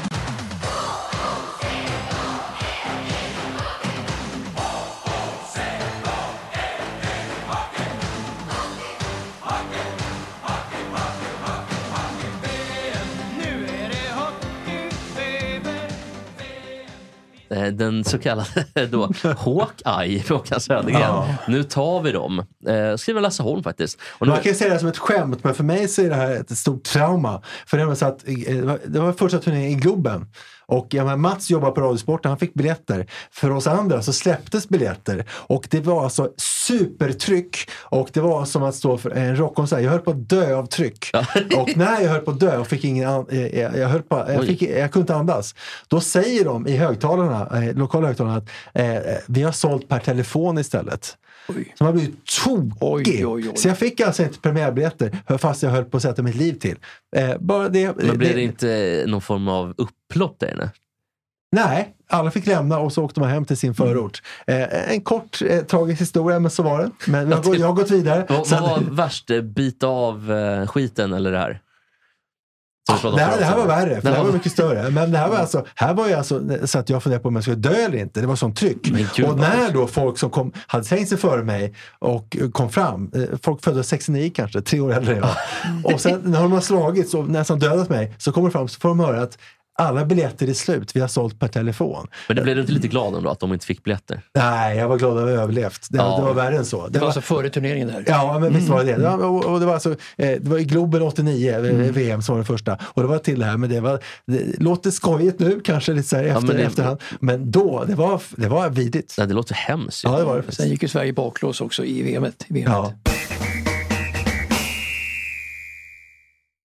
Den så kallade [laughs] då, Hawkeye Håkan Södergren. Ja. Nu tar vi dem. Eh, skriver Lasse Holm faktiskt. Och nu, Man kan ju säga det som ett skämt, men för mig så är det här ett stort trauma. För det var, så att, eh, det var första turnén i Globen. Och ja, Mats jobbar på Radiosporten, han fick biljetter. För oss andra så släpptes biljetter. Och det var alltså supertryck. Och det var som att stå för en rockkonsert. Jag höll på att dö av tryck. [laughs] Och när jag höll på att dö och fick ingen an- eh, jag, jag, höll på, jag, fick, jag kunde inte andas. Då säger de i högtalarna, eh, lokala högtalarna att eh, vi har sålt per telefon istället. Oj. Som har blivit tokig. Oj, oj, oj. Så jag fick alltså inte premiärbiljetter fast jag höll på att sätta mitt liv till. Eh, bara det, men blir det inte någon form av upplopp där inne? Nej, alla fick lämna och så åkte man hem till sin förort. Eh, en kort eh, tragisk historia, men så var det. Men jag, går- jag har gått vidare. Vad, Sen- vad var värst? Eh, Bita av eh, skiten eller det här? Som det, här, det här var värre, för det här var mycket större. Men det här var alltså, här var ju alltså så att jag funderade på om jag skulle dö eller inte. Det var sånt tryck. Och när då folk som kom, hade tänkt sig före mig och kom fram, eh, folk födda 69 kanske, tre år äldre än jag. Och sen när de har slagits och nästan dödat mig så kommer de fram så får de höra att alla biljetter är slut, vi har sålt per telefon. Men det blev du inte lite glad ändå att de inte fick biljetter? Nej, jag var glad att jag överlevt. Det, Ja. det var värre än så. Det var alltså före turneringen där. Ja, men visst var det Mm. det. det var, och, och det, var alltså, eh, det var i Globen 89, eh, Mm. VM som var den första. Och det var till det här, men det var, det låter skojigt nu kanske lite så här efter, men det- efterhand. Men då, det var, det var vidrigt. Nej, det låter hemskt. Ja, det var det Sen gick ju Sverige baklås också i VMet. i VMet. Ja.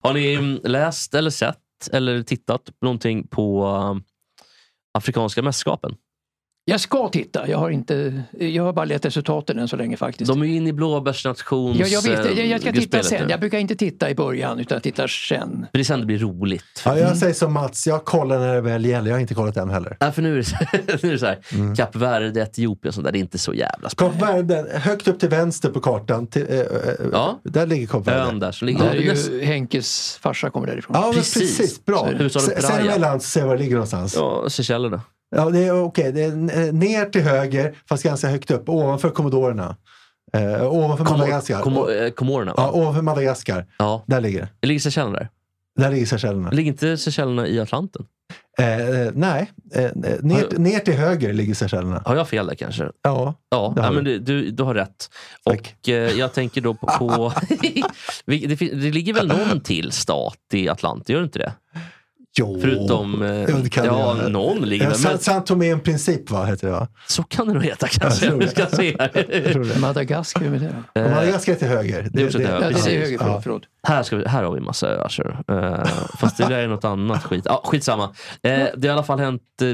Har ni mm, läst eller sett eller tittat på någonting på um, Afrikanska mästerskapen? Jag ska titta. Jag har, inte, jag har bara lett resultaten än så länge faktiskt. De är ju inne i blåbärsnations... ja, jag vet, jag, jag ska titta sen. nu. Jag brukar inte titta i början utan jag tittar sen. För det är sen det blir roligt. Ja, jag säger som Mats, jag kollar när det väl gäller. Jag har inte kollat än heller. Nej, för nu är det, [laughs] nu är det så här, Mm. Kap Verde, Etiopien och sånt där, det är inte så jävla Kap spännande. Verde, högt upp till vänster på kartan. Till, eh, Ja. Där ligger Kap Verde. Ön där som ligger... Där är näst- ju Henkes farsa kommer därifrån. Ja, Precis. precis. Bra. Så. Sen emellan så ser jag var det ligger någonstans. Ja, Ja, det är okej. Det är n- ner till höger, fast ganska högt upp. Ovanför Komodorerna. Eh, ovanför Madagaskar. Komo- eh, Komorerna, Ja, va? ovanför Madagaskar. Ja. Där ligger det. Det ligger Seychellerna där. Där ligger Seychellerna. Ligger inte Seychellerna i Atlanten? Eh, eh, nej, eh, eh, ner, ner till höger ligger Seychellerna. Har jag fel där kanske? Ja, Ja, ja men du. du, du, har rätt. Tack. Och eh, jag tänker då på... på [laughs] [laughs] det, det ligger väl någon till stat i Atlanten, gör det inte det? Jo. Förutom... Eh, Ja, det det ja, någon ligger Eh, väl. San, Men, San Tomé en princip, va, heter det va? så kan det nog heta kanske. Vi det. ska se här. det. Madagaskar, hur är det? Madagaskar är till höger. Det är också till höger. Ja, det är Precis. höger, förlåt. Ja. Här, ska vi, här har vi massa öar. Eh, fast det där är något annat skit. Ja, skitsamma. Eh, det har i alla fall hänt... Eh,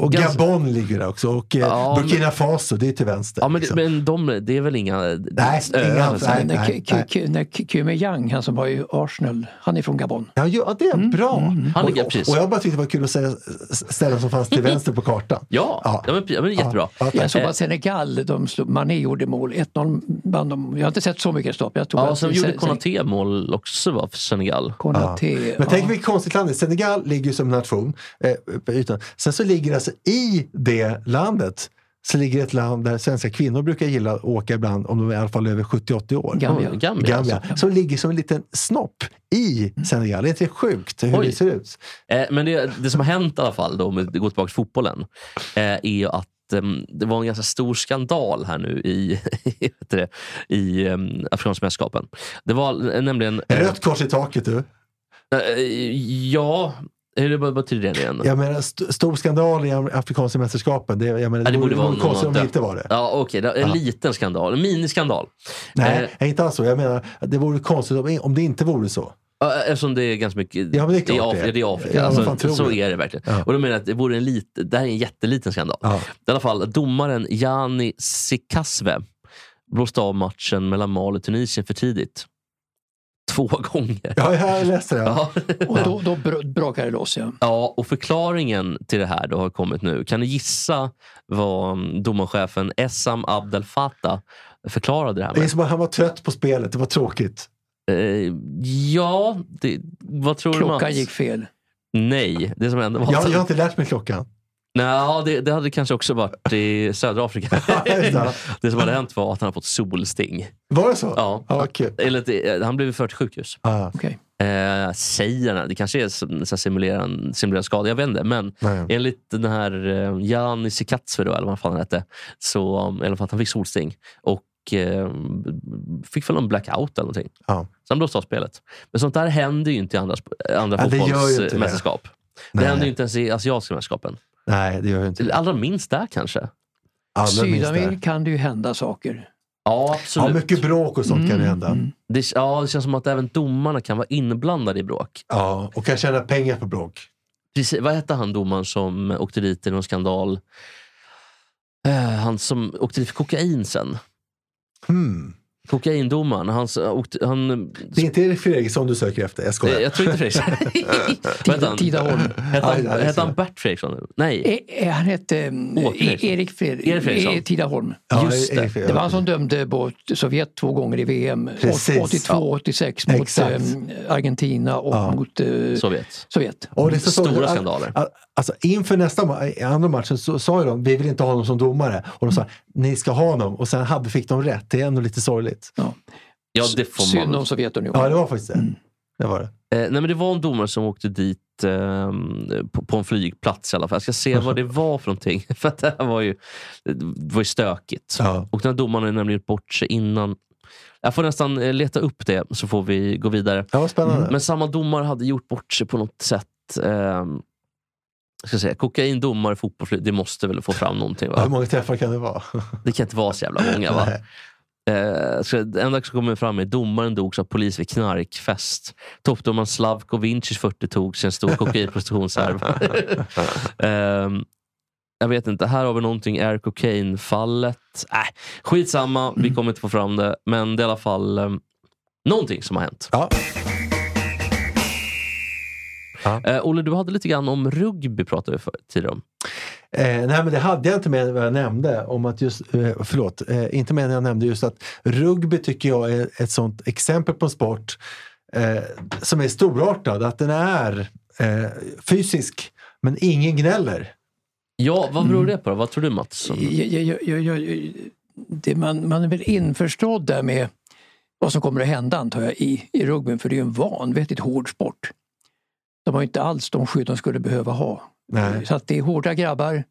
Och, Gabon ligger där också. Och Ja, Burkina Faso, det är till vänster. Ja, men, liksom. men de, det är väl inga Nej, öar? inga- Kyme han som var i Arsenal, han är från Gabon. Ja, ja, det är bra. Han ligger och, precis. och jag bara tyckte det var kul att säga ställen som fanns till vänster på kartan. Ja, Ja. ja. men, ja, men jättebra. Ja. Jag såg att Senegal, de slog, Mané gjorde mål, 1-0 vann de. Jag har inte sett så mycket stopp. Jag tror Ja, sen gjorde Konaté mål också va, för Senegal. Konaté. Men tänk ja. vilket konstigt land det är. Senegal ligger ju som nation eh, på ytan. Sen så ligger alltså i det landet så ligger ett land där svenska kvinnor brukar gilla att åka ibland om de är i alla fall över 70-80 år. Gambia. Oh, Gambia, Gambia. Alltså. Som ligger som en liten snopp i Senegal. Det är inte sjukt hur Oj. det ser ut? Eh, men det, det som har hänt i alla fall, då, om vi går tillbaka till fotbollen, eh, är att ehm, det var en ganska stor skandal här nu i, [laughs] det, i um, Afrikanska mästerskapen. Det var eh, nämligen... eh, Rött kors i taket du. eh, ja, hur vad betyder det igen? Jag menar st- stor skandal i Afrikanska mästerskapen. Det, jag menar, Ja, det, vore, vara konstigt om det inte var det. Ja, okej. det är en Ja. liten skandal. En miniskandal. Nej, Eh, inte alls så. Jag menar, det vore konstigt om, om det inte vore så. Ja, Eftersom det är ganska mycket Ja, det är i, klart Af- det är. det är Afrika. Alltså, så du? är det verkligen. Ja. Och då menar jag att det vore en lit, det här är en jätteliten skandal. Ja. I alla fall, domaren Jani Sikasve blåste av matchen mellan Mali och Tunisien för tidigt. Två [laughs] gånger. Ja, jag läste det. Ja. Och då, då br- brakade det loss. Ja. ja, och förklaringen till det här då har kommit nu. Kan ni gissa vad mm, domarchefen Essam Abdel Fattah förklarade det här Det är med? som att han var trött på spelet. Det var tråkigt. Eh, ja, det, vad tror du Klockan gick fel. Nej, det som hände var Jag, jag har inte lärt mig klockan. Nej, det, det hade kanske också varit i södra Afrika. [laughs] [laughs] det. som hade hänt var att han hade fått solsting. Var det så? Ja. vad kul. Eller, det- han blev fört till sjukhus. Ja. Okej. Eh, säger han. Det kanske är så- simulerad, simulerad skada, jag vet inte. Men Nej. enligt den här eh, Jani eller vad fan han hette, så fall att han fick solsting. Och eh, fick väl en blackout eller någonting. Ja. Han blåste av spelet. Men sånt där händer ju inte i andra, sp- andra Ja, det det. fotbollsmästerskap. Det, Nej. händer ju inte ens i asiatiska mästerskapen. Nej, det gör jag inte. Allra minst där kanske. Allra minst där. Sydamerika kan det ju hända saker. Ja, Ja, absolut. mycket bråk och sånt kan det hända. Mm. Det, ja, det känns som att även domarna kan vara inblandade i bråk. Ja, och kan tjäna pengar på bråk. Precis, vad hette han domaren som åkte dit i någon skandal? Eh, han som åkte dit för kokain sen. Hmm. Kokaindomaren. Han, han, Det är inte Erik Fredriksson du söker efter, jag skojar. jag tror inte Fredriksson. [laughs] Tidaholm. Hette han, Ja, ja, hette Bert Fredriksson? Nej. Eh, eh, Han hette Åke Fredriksson. Erik Fred- Erik Fredriksson. eh, Tidaholm. Ja, just det. Det var han som dömde bort Sovjet två gånger i VM. Precis. 82 86 mot Exakt. eh, Argentina och Ja. mot eh, Sovjet. Sovjet. Och det är så Stora skandaler. Alltså, inför nästa ma- andra matchen så sa ju de vi vill inte ha honom som domare. Och de sa ni ska ha honom. Och sen hade, fick de rätt. Det är ändå lite sorgligt. Ja. Ja, det får man Synd väl. om Sovjetunionen. Ja, det var faktiskt det. Det var det. Eh, nej, men det var en domare som åkte dit eh, på, på en flygplats i alla fall. Jag ska se [laughs] vad det var för någonting. [laughs] För att det här var ju, det var ju stökigt. Ja. Och den här domaren har nämligen gjort bort sig innan. Jag får nästan eh, leta upp det så får vi gå vidare. Ja, spännande. Men samma domare hade gjort bort sig på något sätt. Eh, jag ska säga, kokain, domare, fotbollsflyg. Det måste väl få fram någonting Ja, hur va? många träffar kan det vara? Det kan inte vara så jävla många va? [laughs] Eh, så det enda som kommer fram är domaren dogs av polis vid knarkfest. Toppdomaren Slavko Vincis 40 togs i en stor kokainprostitutionshärva. [laughs] eh, jag vet inte, här har vi någonting Air Cocaine-fallet. Äh, skitsamma, vi kommer inte få fram det. Men det är i alla fall eh, någonting som har hänt. Ja. Ja. Eh, Olle, du hade lite grann om rugby pratade vi för, tidigare om. Eh, nej, men det hade jag inte med vad jag nämnde. Om att just, eh, förlåt, eh, inte med när jag nämnde just att rugby tycker jag är ett sånt exempel på en sport eh, som är storartad. Att den är eh, fysisk, men ingen gnäller. Ja, vad beror det på? Då? Vad tror du Mats? Som... Jag, jag, jag, jag, det man, man är väl införstådd där med vad som kommer att hända antar jag i, i rugbyn för det är ju en vanvettigt hård sport. De har ju inte alls de skydd de skulle behöva ha. Nej. Så att det är hårda grabbar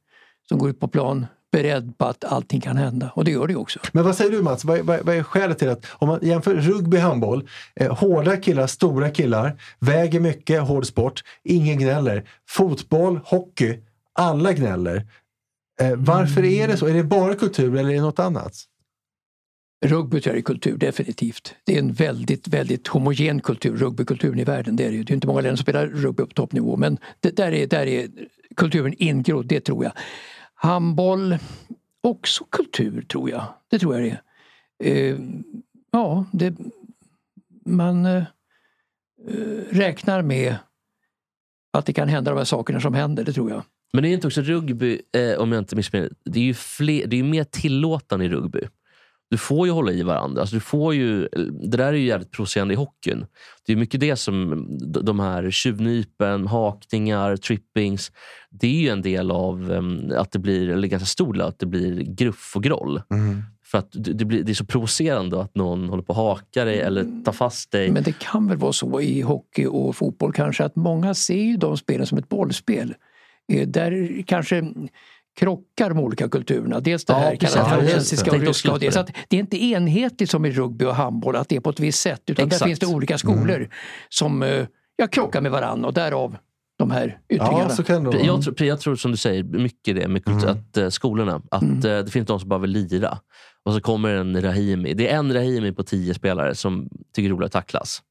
som går ut på plan beredd på att allting kan hända och det gör det också. Men vad säger du Mats? Vad, vad, vad är skälet till att om man jämför rugby handboll, eh, hårda killar, stora killar, väger mycket, hård sport, ingen gnäller. Fotboll, hockey, alla gnäller. Eh, varför är det så? Är det bara kultur eller är det något annat? Rugby tror jag är kultur, definitivt. Det är en väldigt, väldigt homogen kultur, rugbykulturen i världen. Det är, det ju. det är inte många länder som spelar rugby på toppnivå men det, där, är, där är kulturen ingrodd, det tror jag. Handboll, också kultur tror jag. Det tror jag det är. Eh, ja, det, man eh, eh räknar med att det kan hända de här sakerna som händer, det tror jag. Men det är inte också rugby, eh, om jag inte missminner mig, det är ju fler, det är ju mer tillåtande i rugby. Du får ju hålla i varandra. Alltså du får ju, det där är ju jävligt provocerande i hockeyn. Det är mycket det som de här tjuvnypen, hakningar, trippings. Det är ju en del av att det blir, eller ganska stor del att det blir gruff och groll. Mm. För att det, blir, det är så provocerande att någon håller på att haka dig eller tar fast dig. Men det kan väl vara så i hockey och fotboll kanske att många ser ju de spelen som ett bollspel. Eh, Där kanske krockar de olika kulturerna. Dels det Ja, här kanadensiska Ja, och ryska. Och det. Så att det är inte enhetligt som i rugby och handboll att det är på ett visst sätt. Utan Exakt. där finns det olika skolor som eh, ja, krockar med varandra och därav de här yttringarna. Ja, så kan det vara. Jag, tror, jag tror som du säger, mycket det med kultur, Mm. att eh, skolorna. Att Mm. eh, det finns de som bara vill lira. Och så kommer en Rahimi. Det är en Rahimi på tio spelare som tycker det är roligt att tacklas.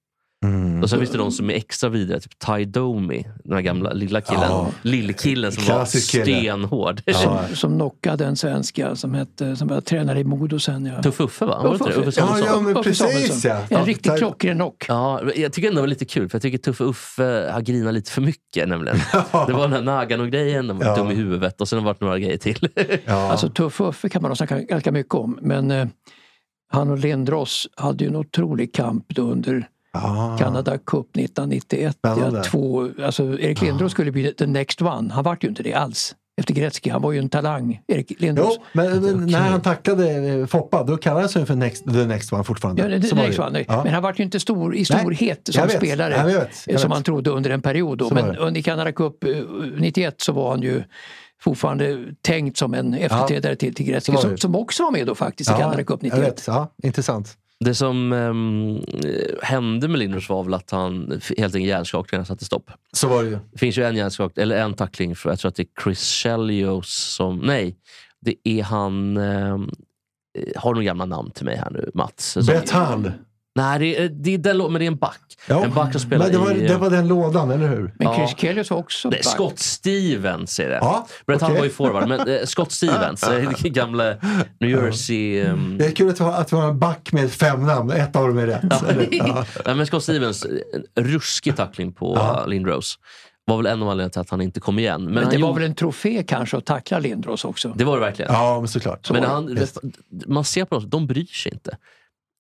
Mm. Och sen finns det de som är extra vidare. Typ Ty Domi, den här gamla lilla killen. Ja. Lillkillen som Klassisk var kille. stenhård. Ja. Som, som knockade en svenska som, hette, som var tränare i Modo sen. Ja. Tuff Uffe va? Var det? Uffe. Uffe Ja, ja, men Uffe precis Samuelsson. ja. En Ja, riktigt klockren knock. Ja, jag tycker ändå det var lite kul, för jag tycker Tuffe Uffe har grinat lite för mycket. Nämligen. [laughs] Det var den här Nagano-grejen, den var Ja. dum i huvudet och sen har det varit några grejer till. [laughs] Ja. Alltså Tuff Uffe kan man snacka ganska mycket om. Men eh, han och Lindros hade ju en otrolig kamp då under Ja. Canada Cup 1991. Spännande. Ja, två, alltså Erik Lindros skulle bli the next one. Han vart ju inte det alls. Efter Gretzky. Han var ju en talang, Erik Lindros. Jo, men men när han tacklade eh, Foppa, då kallades han för next, the next one fortfarande. Ja, var next one, nej. Ja. Men han vart ju inte stor i storhet jag som vet. spelare. Jag vet, jag som vet. man trodde under en period. Då. Så var Men under Canada Cup eh, 91 så var han ju fortfarande tänkt som en efterträdare till, till Gretzky. Var Som, som också var med då faktiskt i Canada Cup jag 91. vet. Ja, intressant. Det som ehm, hände med Lindros var väl att han helt enkelt hjärnskakningarna satte stopp. Så var det ju. Det finns ju en hjärnskakning, eller en tackling, för jag tror att det är Chris Chelios som... Nej, det är han... ehm, har några gamla namn till mig här nu, Mats? Som-. Nej, det är, det är den, men det är en back. Ja. En back som spelar Men det var, i... det var den lådan, eller hur? Men Ja. Chris Kellius var också back. Scott Stevens är det. Ja, Brett Hull okej. var ju forward, men eh, Scott Stevens, eh, gamla New Jersey... ehm, Det är kul att har, att en back med fem namn. Ett av dem är rätt. Ja. [laughs] Nej, men Scott Stevens, en ruskig tackling på Ja. ja. Lindros. Var väl en av anledningarna till att han inte kom igen. Men, Men han det var gjorde- väl en trofé kanske att tackla Lindros också. det var det verkligen. ja, men såklart. men Så han, var det. man ser på dem, de bryr sig inte.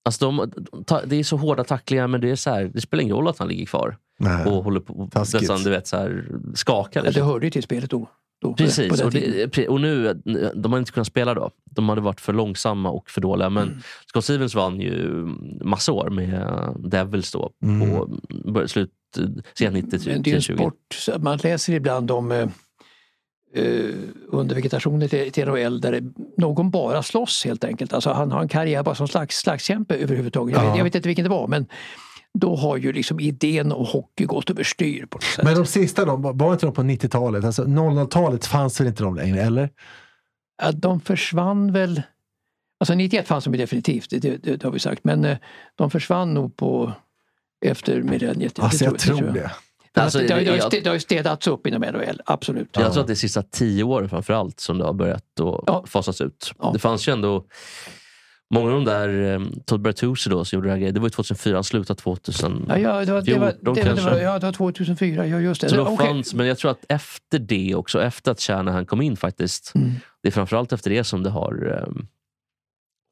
Alltså de, de, ta- det är så hårda tacklingar men det, är så här, det spelar ingen roll att han ligger kvar Nej. och håller på och Taskigt. nästan du vet, så här, skakar. Ja, liksom. det hörde ju till spelet då. då på Precis, och, det, och nu, de hade inte kunnat spela då. De hade varit för långsamma och för dåliga. Men Mm. Scott Stevens vann ju massa år med Devils då. På bör- slut, sent 90 till Men det är en 20. sport, man läser ibland om eh, under vegetationen till, till NHL där det, någon bara slåss helt enkelt. Alltså han har en karriär bara som slags, slagskämpe överhuvudtaget. Jag, Ja. vet, jag vet inte vilken det var men då har ju liksom idén om hockey gått överstyr på något sätt. Men de sista då, var inte de på 90-talet? Alltså 00-talet fanns väl inte de längre, eller? Ja, de försvann väl... Alltså 91 fanns de definitivt, det, det, det har vi sagt. Men eh, de försvann nog på efter millenniet. Alltså jag tror jag. det. Alltså, att det, har- det, har det har ju städats upp inom NHL, absolut. Jag tror att det är sista tio åren framförallt som det har börjat att Ja. fasas ut. Ja. Det fanns ju ändå Många av de där, um, Todd Bertuzzi då som gjorde det här grejen, det var ju 2004, han slutade 2000. Ja, ja, det, var, det, var, 14 det, var- det, kanske. var, ja, det var 2004, ja just det. Så det Okej. fanns, men jag tror att efter det också, efter att Shanahan kom in faktiskt, Mm. det är framförallt efter det som det har um,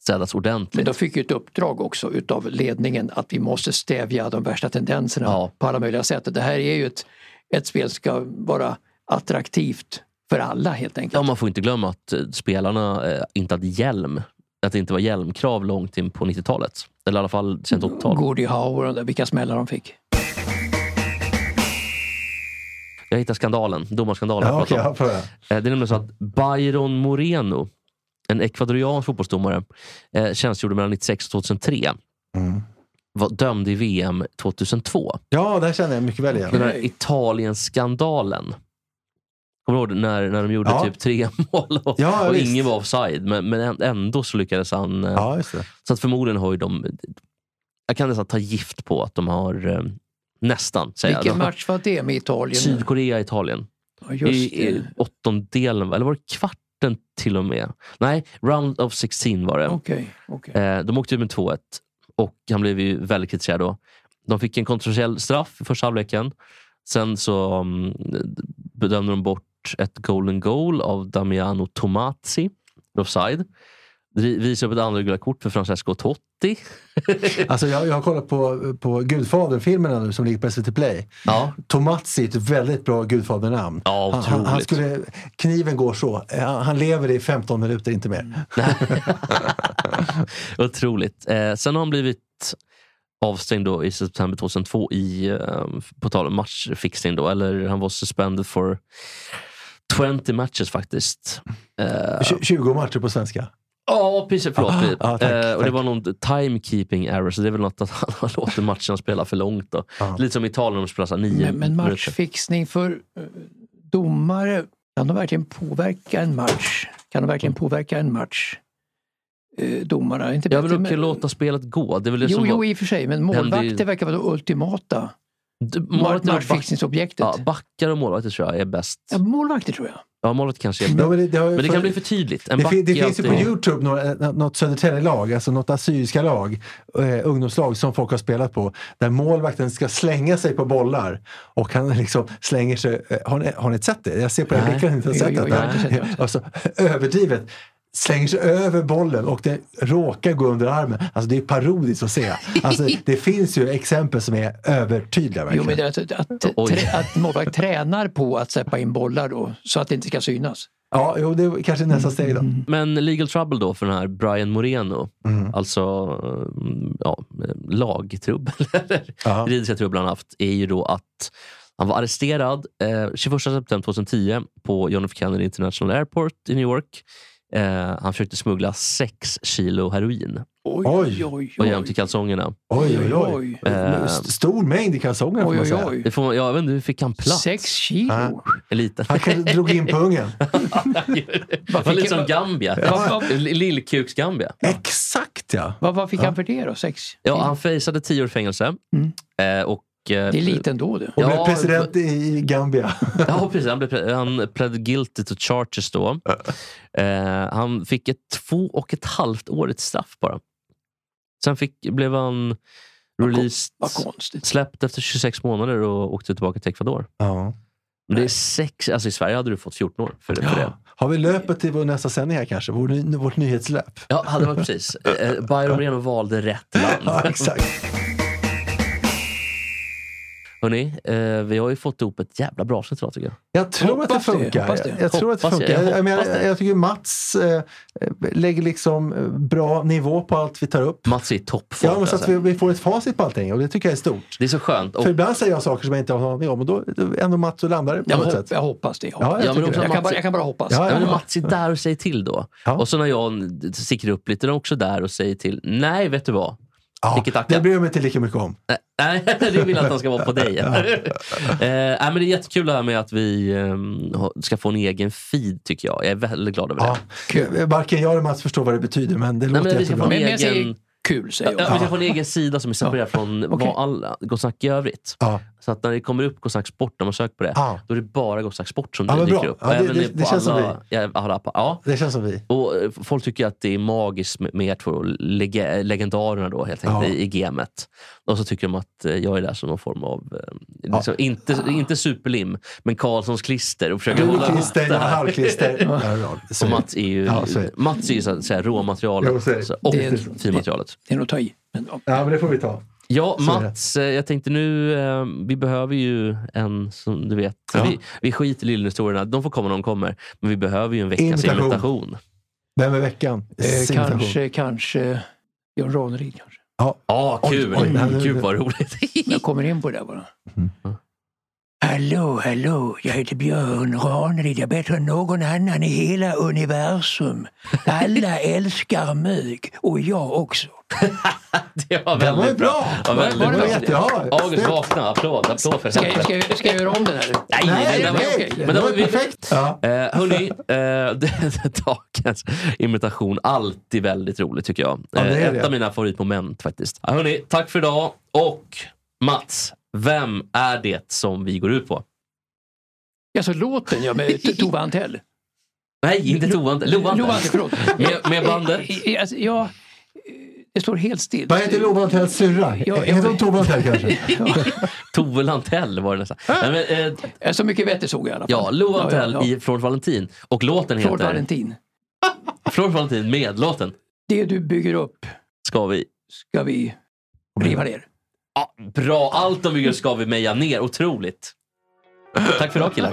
städats Men ordentligt. de fick ju ett uppdrag också utav ledningen att vi måste stävja de värsta tendenserna Ja. på alla möjliga sätt. Det här är ju ett, ett spel som ska vara attraktivt för alla helt enkelt. Ja, man får inte glömma att eh, spelarna eh, inte hade hjälm. Att det inte var hjälmkrav långt in på 90-talet. Eller i alla fall sent 80-tal. Gordie Howe och där, vilka smällar de fick. Jag hittade skandalen, domarskandalen. Ja, höra. Eh, Det är nämligen så att Byron Moreno, en ecuadoriansk fotbollsdomare, eh, tjänstgjorde mellan 96 och 2003. Mm. Var dömd i VM 2002. Ja, det här känner jag mycket väl igen. Den här Italien-skandalen. Kommer du ihåg när, när de gjorde Ja. typ tre [laughs] mål och, Ja, och ingen var offside? Men, men ändå så lyckades han. eh, Ja, just det. Så att förmodligen har ju de... Jag kan nästan ta gift på att de har eh, nästan, säger jag. Vilken har- match var det med Italien? Sydkorea, Italien. Ja, just I, i åttondelen, eller var det kvarten till och med? Nej, round of 16 var det. Okej, okej. Eh, de åkte ut med 2-1 och han blev ju väldigt kritiserad då. De fick en kontroversiell straff i första halvleken. Sen så um, bedömde de bort ett golden goal av Damiano Tomazzi, offside. Vi- Visade upp ett andra gula kort för Francesco Totti. [laughs] Alltså jag, jag har kollat på, på Gudfadern-filmerna nu som ligger på SVT Play. Ja, Tomazzi är ett väldigt bra Gudfadern-namn. Ja, han, han, han skulle, kniven går så. Han, lever i 15 minuter, inte mer. [laughs] otroligt. Eh, sen har han blivit avstängd då i september 2002 i, eh, på tal om matchfixning då, eller han var suspended for 20 matches faktiskt. Eh, Tj- 20 matcher på svenska. Ja, precis. Förlåt. Ah, ah, tack, eh, och det var någon timekeeping error, så det är väl något att han har låtit matcherna spela för långt. Då. Ah. Lite som Italien, de spelar så nio Men, men matchfixning för eh, domare, kan de verkligen påverka en match? Kan de verkligen påverka en match? Eh, domarna, inte Jag vill också med- låta spelet gå. Det är väl det Jo, som jo, var, i och för sig, men hände ju- målvakter verkar vara det ultimata målvakter matchfixningsobjektet. ja, backar och målvakter tror jag är bäst. Ja, målvakter tror jag. Ja, målet kanske är Ja, men det, det, Men det för- kan bli för tydligt. En Det, fin- det finns ju på Youtube några, något Södertälje-lag, alltså något assyriska lag, eh, ungdomslag som folk har spelat på, där målvakten ska slänga sig på bollar och han liksom slänger sig. eh, Har ni, har ni sett det? Jag ser på er blickar inte har sett det. inte inte Alltså, [laughs] överdrivet. Slänger sig över bollen och det råkar gå under armen. Alltså det är parodiskt att se. Alltså, [laughs] det finns ju exempel som är övertydliga Jo, men det är att, att, trä, att målvakt tränar på att släppa in bollar då, så att det inte ska synas. Ja, jo, det är kanske nästa steg då. Men legal trouble då för den här Brian Moreno. Mm. Alltså mm, ja, lagtrubbel, [laughs] eller juridiska trubbel han haft, är ju då att han var arresterad eh, 21 september 2010 på John F Kennedy International Airport i New York. Eh, han försökte smuggla 6 kilo heroin Oj, Oj. oj, och gömt i kalsongerna. Oj, oj, oj. Eh, St- Stor mängd i kalsongerna får Oj, man oj, säga. oj. Det får man, jag vet inte, hur fick han plats? Sex kilo? Ja. En liten. Han kanske drog in pungen. [laughs] det var lite som Gambia. [laughs] Ja. Lillkuks-Gambia. Exakt ja! Vad, vad fick han för det då? Sex? Ja, han fejsade 10 år i fängelse. Eh, och, Det är lite ändå det. Och Ja, blev president i Gambia. Ja, precis. Han, blev, han pled guilty to charges då. Eh, han fick ett två och ett halvt årigt straff bara. Sen fick, blev han released, släppt efter 26 månader och åkte tillbaka till Ecuador. Ja. Men det är sex, alltså I Sverige hade du fått 14 år för, för det. Har vi löpet till vår nästa sändning här kanske? Vår, ny- vårt nyhetslöp? Ja, hade varit precis. Eh, Byron Moreno valde rätt land. [laughs] Ja, exakt. Hörrni, eh, vi har ju fått ihop ett jävla bra avsnitt idag tycker jag. Jag tror Hoppas att det det, funkar. hoppas det. Jag, jag tror att det funkar. jag, Jag, jag jag, menar, det. jag tycker Mats eh, lägger liksom eh, bra nivå på allt vi tar upp. Mats är i toppform. Ja, men så att alltså. vi, vi får ett facit på allting och det tycker jag är stort. Det är så skönt. Och, För ibland säger jag saker som jag inte har någon aning om och då då ändå Mats och landar på Jag, något sätt. jag hoppas det. Jag, Ja, hoppas. jag men också det. jag, kan, Mats- bara, jag kan bara hoppas. Ja, Ja, men ja. Mats är där och säger till då. Ja. Och så när jag sticker upp lite, då är också där och säger till. Nej, vet du vad? Ja, det bryr jag mig inte lika mycket om. Nej, [laughs] det vill jag att han ska vara på dig. [laughs] eh, nej, men det är jättekul det här med att vi ha- ska få en egen feed tycker jag. Jag är väldigt glad över det. Ja. Varken jag eller Mats förstår vad det betyder men det Nej, låter men vi ska jättebra. få en egen... kul, säger Ja, jag. vi ska få en egen sida som är separerad från Okej. vad alla Gott Snack i övrigt. Ja. Så att när det kommer upp Gott Snack Sport, om man söker på det, Ja. då är det bara Gott Snack Sport som Ja, dyker bra. upp. Ja, det- Även det- på det känns som alla, ja, alla. Ja. Det känns som vi. Och eh, folk tycker att det är magiskt med, med er två leg- legendarerna då, helt enkelt, Ja. i, i gamet. Och så tycker de att eh, jag är där som någon form av, eh, liksom, inte, inte superlim, men Karlssons klister och försöker hålla klister, det här. halvklister. [laughs] Ja, ja, Och. Mats är ju, Ja, är. Mats är ju så råmaterialet så är det. alltså, och finmaterialet. Det är nog ta i. Men, ja. Ja, men det får vi ta. Ja. Mats, eh, jag tänkte nu, eh, vi behöver ju en, som du vet, Ja. vi, vi skiter i lillhistorierna, de får komma när de kommer, men vi behöver ju en veckas Invitation. invitation. Vem är veckan? Eh, kanske, kanske Björn Ranelid kanske. Ja, Oj, kul! oj, nej, nej, Gud vad roligt. Jag kommer in på det där bara. Mm. Hallå, hallå, jag heter Björn Ranelid. Jag är bättre än någon annan i hela universum. Alla älskar mög och jag också. [laughs] det var väldigt bra. bra! Väldigt Det var bra. jättebra. August vakna, applåd, applåd för Ska, ska, ska jag göra om den här? Nej, nej, Nej, var- nej, men det var perfekt. Ja. Eh, hörni, eh, [laughs] dagens imitation, alltid väldigt roligt tycker jag. Ja, det är Eh, ett det. av mina favoritmoment faktiskt. Ja, hörni, tack för idag. Och Mats, vem är det som vi går ut på? Alltså låten ja, med [laughs] Tove Antell. Nej, inte Tovan. Lovande. Lovande, förlåt. [laughs] Med, med bandet? Alltså, ja, eh, det står helt still. Vad heter Lova Antells syrra? Ja, Heter hon Tove Antell kanske? [laughs] Tove Lantell var det nästan. Nej, men, eh, Så mycket bättre såg jag i alla fall. ja, Love Antell ja, ja. i Från Valentin. Och låten Från heter Valentin. Från Valentin med låten Det du bygger upp ska vi... ska vi riva ner. Ja, bra, allt de bygger ska vi meja ner. Otroligt. Tack för idag killar.